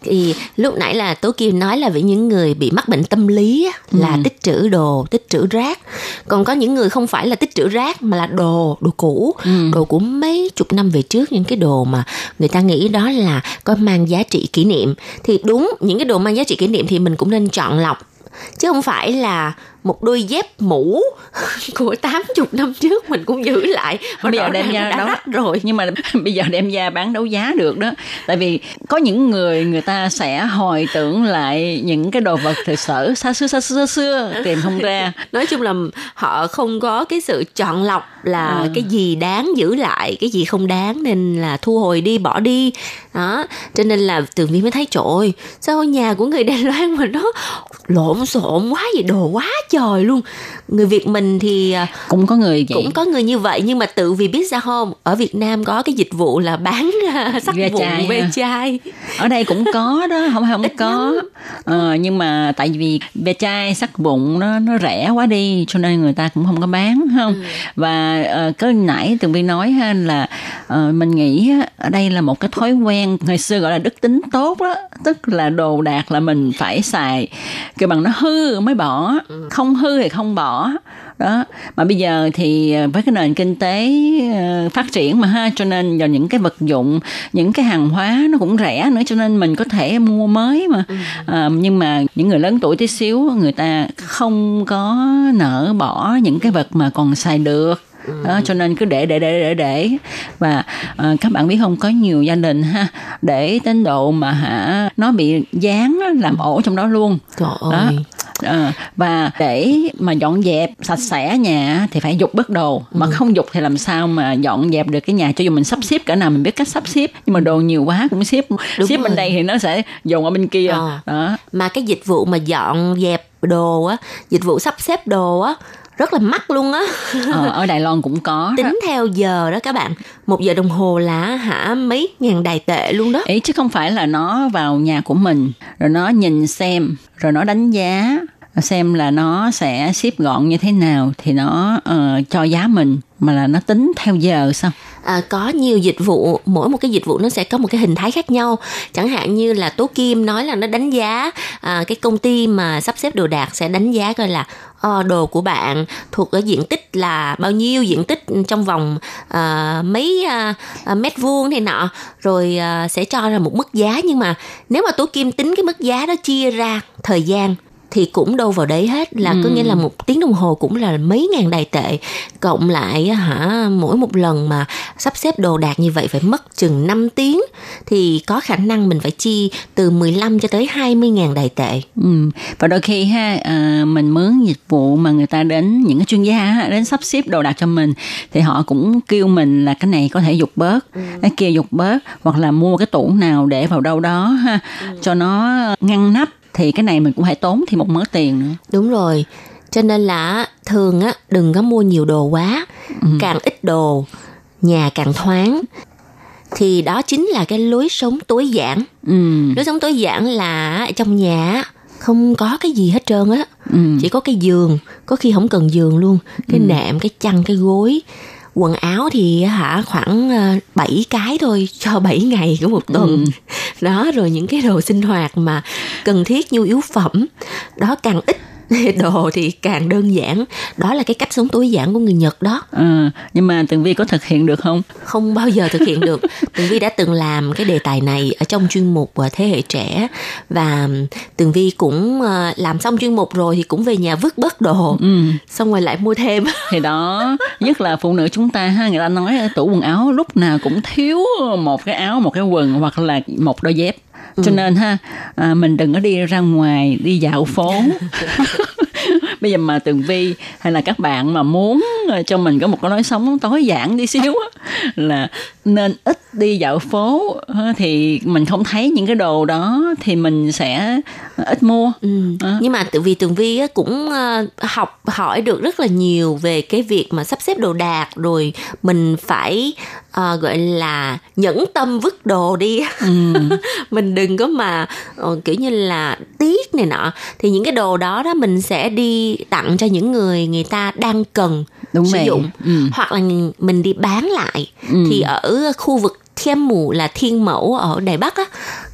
thì lúc nãy là tố kim nói là với những người bị mắc bệnh tâm lý là tích trữ đồ tích trữ rác. Còn có những người không phải là tích trữ rác mà là đồ đồ cũ. Đồ của mấy chục năm về trước những cái đồ mà người ta nghĩ đó là có mang giá trị kỷ niệm. Thì đúng những cái đồ mang giá trị kỷ niệm thì mình cũng nên chọn lọc chứ không phải là một đôi dép mũ của 80 năm trước mình cũng giữ lại. Mà bây giờ đem ra đã rách rồi. Nhưng mà bây giờ đem ra bán đấu giá được đó. Tại vì có những người người ta sẽ hồi tưởng lại những cái đồ vật thời sở xa xưa xa xưa xa xưa tìm không ra. Nói chung là họ không có cái sự chọn lọc là Ừ. cái gì đáng giữ lại cái gì không đáng nên là thu hồi đi bỏ đi. Đó. Cho nên là tường vi mới thấy trời ơi sao nhà của người đài loan mà nó lộn xộn quá vậy? Đồ quá trời trời luôn người Việt mình thì à, cũng có người vậy cũng có người như vậy nhưng mà tự vì biết sao không ở Việt Nam có cái dịch vụ là bán à, sắt Ve vụn chai ve ha. chai ở đây cũng có đó không không Ít có lắm. ờ, nhưng mà tại vì ve chai sắt vụn nó nó rẻ quá đi cho nên người ta cũng không có bán không Ừ. và uh, cái nãy tường vi nói ha là ờ, mình nghĩ ở đây là một cái thói quen ngày xưa gọi là đức tính tốt đó tức là đồ đạc là mình phải xài kêu bằng nó hư mới bỏ Ừ. không hư thì không bỏ. Đó. Mà bây giờ thì ờ, với cái nền kinh tế ờ, phát triển mà ha cho nên giờ những cái vật dụng những cái hàng hóa nó cũng rẻ nữa cho nên mình có thể mua mới mà. À, nhưng mà những người lớn tuổi tí xíu người ta không có nỡ bỏ những cái vật mà còn xài được. Đó, cho nên cứ để để để để để. Và ờ, các bạn biết không có nhiều gia đình ha để đến độ mà hả nó bị dán làm ổ trong đó luôn. Trời đó. ơi Ờ, và để mà dọn dẹp sạch sẽ nhà thì phải dục bớt đồ. Mà không dục thì làm sao mà dọn dẹp được cái nhà? Cho dù mình sắp xếp cỡ nào mình biết cách sắp xếp nhưng mà đồ nhiều quá cũng xếp Đúng xếp bên rồi. đây thì nó sẽ dồn ở bên kia. Ờ. đó. Mà cái dịch vụ mà dọn dẹp đồ á dịch vụ sắp xếp đồ á rất là mắc luôn á. Ờ, ở Đài Loan cũng có đó. tính theo giờ đó các bạn một giờ đồng hồ là hả mấy ngàn đài tệ luôn đó. Ý chứ không phải là nó vào nhà của mình rồi nó nhìn xem rồi nó đánh giá xem là nó sẽ xếp gọn như thế nào thì nó uh, cho giá mình mà là nó tính theo giờ sao? À, có nhiều dịch vụ mỗi một cái dịch vụ nó sẽ có một cái hình thái khác nhau. Chẳng hạn như là tố kim nói là nó đánh giá à, cái công ty mà sắp xếp đồ đạc sẽ đánh giá coi là à, đồ của bạn thuộc ở diện tích là bao nhiêu diện tích trong vòng à, mấy à, à, mét vuông này nọ. Rồi à, sẽ cho ra một mức giá. Nhưng mà nếu mà tố kim tính cái mức giá đó chia ra thời gian thì cũng đâu vào đấy hết là có nghĩa là một tiếng đồng hồ cũng là mấy ngàn đài tệ. Cộng lại hả mỗi một lần mà sắp xếp đồ đạc như vậy phải mất chừng 5 tiếng thì có khả năng mình phải chi từ 15 cho tới 20 ngàn đài tệ. Ừ. Và đôi khi ha à, mình mướn dịch vụ mà người ta đến những cái chuyên gia đến sắp xếp đồ đạc cho mình thì họ cũng kêu mình là cái này có thể dục bớt, cái kia dục bớt hoặc là mua cái tủ nào để vào đâu đó ha cho nó ngăn nắp thì cái này mình cũng phải tốn thêm một mớ tiền nữa. đúng rồi. Cho nên là thường á đừng có mua nhiều đồ quá. Càng ít đồ nhà càng thoáng. Thì đó chính là cái lối sống tối giản. Ừ. lối sống tối giản là trong nhà không có cái gì hết trơn á. Ừ. chỉ có cái giường có khi không cần giường luôn. Cái nệm cái chăn cái gối quần áo thì hả khoảng 7 cái thôi cho 7 ngày của một tuần. Đó rồi những cái đồ sinh hoạt mà cần thiết nhu yếu phẩm. Đó càng ít đồ thì càng đơn giản. Đó là cái cách sống tối giản của người nhật đó. Ờ, nhưng mà Tường Vi có thực hiện được không? không bao giờ thực hiện được. Tường vi đã từng làm cái đề tài này ở trong chuyên mục ờ, thế hệ trẻ. Và tường vi cũng ờ, làm xong chuyên mục rồi thì cũng về nhà vứt bớt đồ. Ừ. xong rồi lại mua thêm. Thì đó nhất là phụ nữ chúng ta ha người ta nói tủ quần áo lúc nào cũng thiếu một cái áo một cái quần hoặc là một đôi dép cho nên ha à, mình đừng có đi ra ngoài đi dạo phố. Bây giờ mà tường vi hay là các bạn mà muốn ờ, cho mình có một cái lối sống tối giản đi xíu á, là nên ít đi dạo phố thì mình không thấy những cái đồ đó thì mình sẽ ít mua Ừ. Nhưng mà tự vì tường vi cũng ờ, học hỏi được rất là nhiều về cái việc mà sắp xếp đồ đạc rồi mình phải ờ, gọi là nhẫn tâm vứt đồ đi mình đừng có mà ờ, kiểu như là tiếc này nọ thì những cái đồ đó đó mình sẽ đi tặng cho những người người ta đang cần Đúng sử vậy. dụng Ừ. hoặc là mình đi bán lại Ừ. thì ở khu vực Thiên Mù là Thiên Mẫu ở Đài Bắc á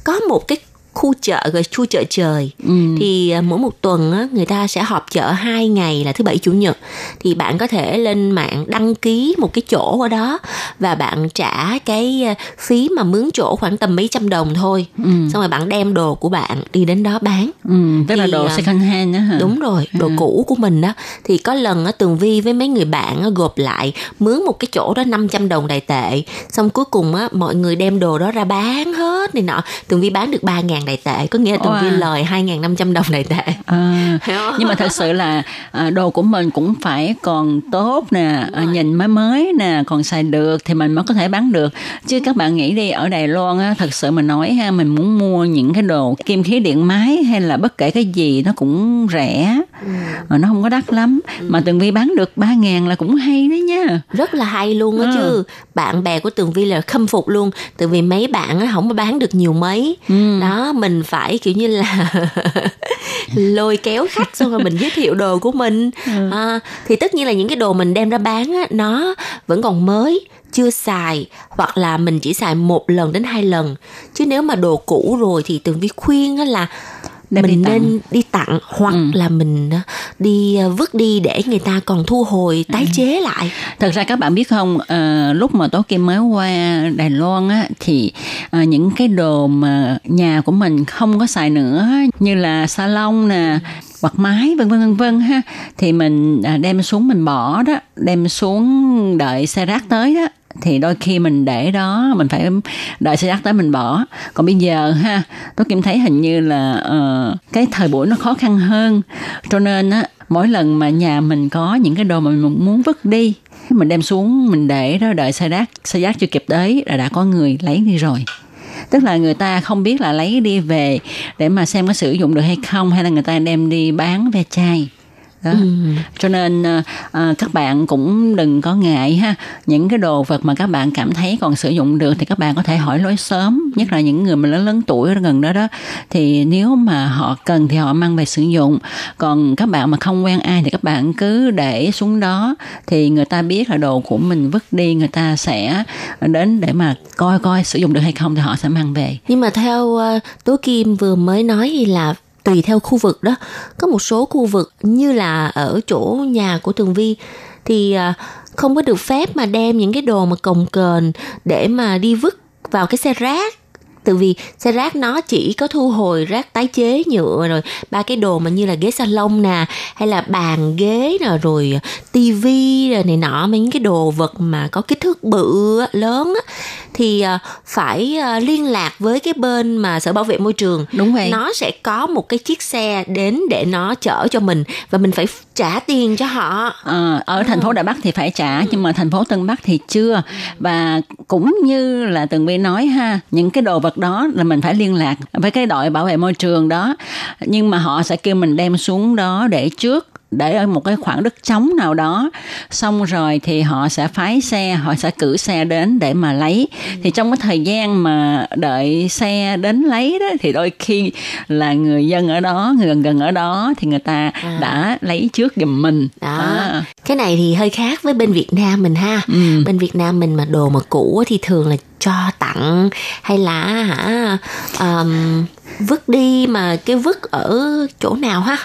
có một cái khu chợ gọi khu chợ trời. Ừ. thì à, mỗi một tuần á, người ta sẽ họp chợ hai ngày là thứ bảy chủ nhật. Thì bạn có thể lên mạng đăng ký một cái chỗ ở đó và bạn trả cái à, phí mà mướn chỗ khoảng tầm mấy trăm đồng thôi. Ừ. xong rồi bạn đem đồ của bạn đi đến đó bán. Ừ, tức là Thì, đồ à, second hand đó hả? Đúng rồi, đồ cũ của mình đó Thì có lần á, Tường Vi với mấy người bạn á, gộp lại Mướn một cái chỗ đó 500 đồng đài tệ. Xong cuối cùng á, mọi người đem đồ đó ra bán hết này nọ. Tường Vi bán được 3 ngàn 2.000 đại tệ có nghĩa là Tường Wow. Vi lời 2.500 đồng đại tệ. À, nhưng mà thật sự là à, đồ của mình cũng phải còn tốt nè à, nhìn mới mới nè còn xài được thì mình mới có thể bán được. Chứ các bạn nghĩ đi ở Đài Loan á thật sự mình nói ha mình muốn mua những cái đồ kim khí điện máy hay là bất kể cái gì nó cũng rẻ mà nó không có đắt lắm. Mà Tường Vi bán được ba ngàn là cũng hay đấy nha. Rất là hay luôn á Ừ. chứ. Bạn bè của tường vi là khâm phục luôn. Tại vì mấy bạn á không có bán được nhiều mấy. Ừ. đó mình phải kiểu như là lôi kéo khách xong rồi mình giới thiệu đồ của mình. Ừ. à, thì tất nhiên là những cái đồ mình đem ra bán á nó vẫn còn mới chưa xài hoặc là mình chỉ xài một lần đến hai lần. Chứ nếu mà đồ cũ rồi thì tường vi khuyên á là Đi mình tặng. nên đi tặng hoặc Ừ. là mình á, đi à, vứt đi để người ta còn thu hồi tái chế lại Thật ra các bạn biết không, ờ, lúc mà Tố Kim mới qua Đài Loan á, thì ờ, những cái đồ mà nhà của mình không có xài nữa như là salon nè, quạt máy vân vân vân vân ha thì mình à, đem xuống mình bỏ đó, đem xuống đợi xe rác tới đó thì đôi khi mình để đó mình phải đợi xe rác tới mình bỏ. Còn bây giờ ha tôi kim thấy hình như là uh, cái thời buổi nó khó khăn hơn. Cho nên á mỗi lần mà nhà mình có những cái đồ mà mình muốn vứt đi mình đem xuống mình để đó đợi xe rác xe rác chưa kịp tới là đã có người lấy đi rồi. Tức là người ta không biết là lấy đi về để mà xem có sử dụng được hay không hay là người ta đem đi bán ve chai đó. cho nên ờ, ờ, các bạn cũng đừng có ngại ha. Những cái đồ vật mà các bạn cảm thấy còn sử dụng được thì các bạn có thể hỏi lối sớm nhất là những người mà lớn lớn tuổi gần đó đó. Thì nếu mà họ cần thì họ mang về sử dụng. Còn các bạn mà không quen ai thì các bạn cứ để xuống đó. Thì người ta biết là đồ của mình vứt đi người ta sẽ đến để mà coi coi sử dụng được hay không thì họ sẽ mang về. Nhưng mà theo uh, Tố Kim vừa mới nói thì là tùy theo khu vực đó. Có một số khu vực như là ở chỗ nhà của Tường Vi thì à, không có được phép mà đem những cái đồ mà cồng kềnh để mà đi vứt vào cái xe rác từ vì xe rác nó chỉ có thu hồi rác tái chế nhựa rồi ba cái đồ mà như là ghế salon nè hay là bàn ghế nè rồi tivi rồi này nọ mấy cái đồ vật mà có kích thước bự lớn á, thì à, phải à, liên lạc với cái bên mà sở bảo vệ môi trường. Đúng vậy. nó sẽ có một cái chiếc xe đến để nó chở cho mình và mình phải trả tiền cho họ. Ờ, ở thành phố Đài Bắc thì phải trả nhưng mà thành phố Tân Bắc thì chưa. Và cũng như là Tường Vi nói ha những cái đồ vật đó là mình phải liên lạc với cái đội bảo vệ môi trường đó. Nhưng mà họ sẽ kêu mình đem xuống đó để trước để ở một cái khoảng đất trống nào đó. Xong rồi thì họ sẽ phái xe họ sẽ cử xe đến để mà lấy. Thì trong cái thời gian mà đợi xe đến lấy đó thì đôi khi là người dân ở đó người gần gần ở đó thì người ta đã lấy trước giùm mình. Đó. À. cái này thì hơi khác với bên Việt Nam mình ha. Ừ. bên Việt Nam mình mà đồ mà cũ thì thường là cho tặng hay là hả um, vứt đi mà cái vứt ở chỗ nào ha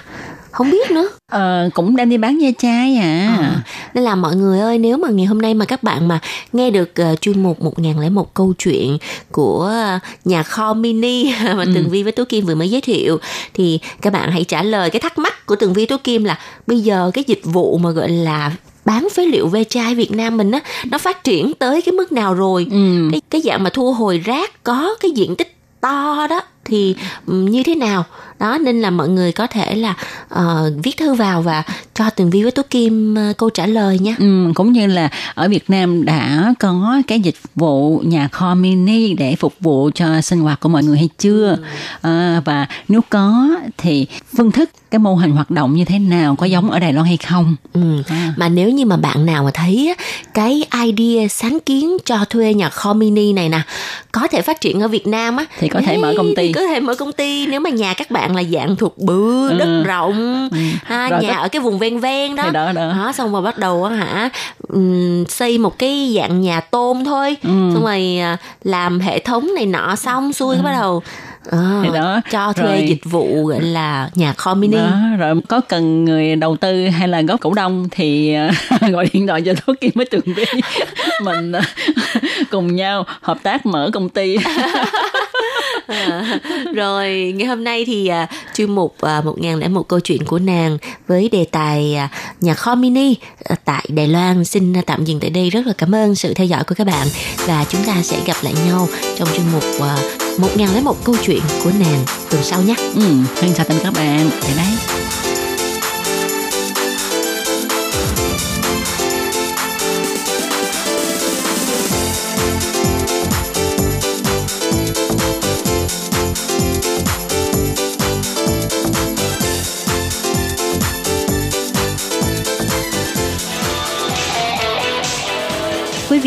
không biết nữa. Ờ, cũng đem đi bán ve chai à. Ờ, nên là mọi người ơi nếu mà ngày hôm nay mà các bạn mà nghe được uh, chuyên mục 1001 câu chuyện của uh, nhà kho mini mà Tường Vi với Tố Kim vừa mới giới thiệu thì các bạn hãy trả lời cái thắc mắc của Tường Vi Tố Kim là bây giờ cái dịch vụ mà gọi là bán phế liệu ve chai Việt Nam mình á nó phát triển tới cái mức nào rồi? Ừ. cái cái dạng mà thu hồi rác có cái diện tích to đó thì ừm, như thế nào đó nên là mọi người có thể là ờ, viết thư vào và cho Tường Vi với Tú Kim ờ, câu trả lời nha Ừ, cũng như là ở Việt Nam đã có cái dịch vụ nhà kho mini để phục vụ cho sinh hoạt của mọi người hay chưa à, và nếu có thì phương thức cái mô hình hoạt động như thế nào có giống ở Đài Loan hay không Ừ. À. Mà nếu như mà bạn nào mà thấy cái idea sáng kiến cho thuê nhà kho mini này nè có thể phát triển ở Việt Nam á Thì có thể mở công ty. Có thể mở công ty nếu mà nhà các bạn là dạng thuộc bự đất Ừ. rộng ha, Rồi nhà tất- ở cái vùng ven ven đó Thì đó, đó. xong rồi bắt đầu á hả ừm, xây một cái dạng nhà tôn thôi Ừ. xong rồi à, làm hệ thống này nọ xong xuôi cái bắt đầu ờ, Thì đó, cho thuê rồi- dịch vụ gọi là nhà kho mini. Đó, rồi có cần người đầu tư hay là góp cổ đông thì à, gọi điện thoại cho Tố Kim với Tường Vi mình à, cùng nhau hợp tác mở công ty. À, rồi ngày hôm nay thì à, chuyên mục à, 1001 câu chuyện của nàng với đề tài à, nhà kho mini à, tại Đài Loan. Xin tạm dừng tại đây. Rất là cảm ơn sự theo dõi của các bạn và chúng ta sẽ gặp lại nhau trong chuyên mục à, một ngàn lẻ một câu chuyện của nàng tuần sau nhé. Ừ, hẹn chào tạm các bạn. Bye bye.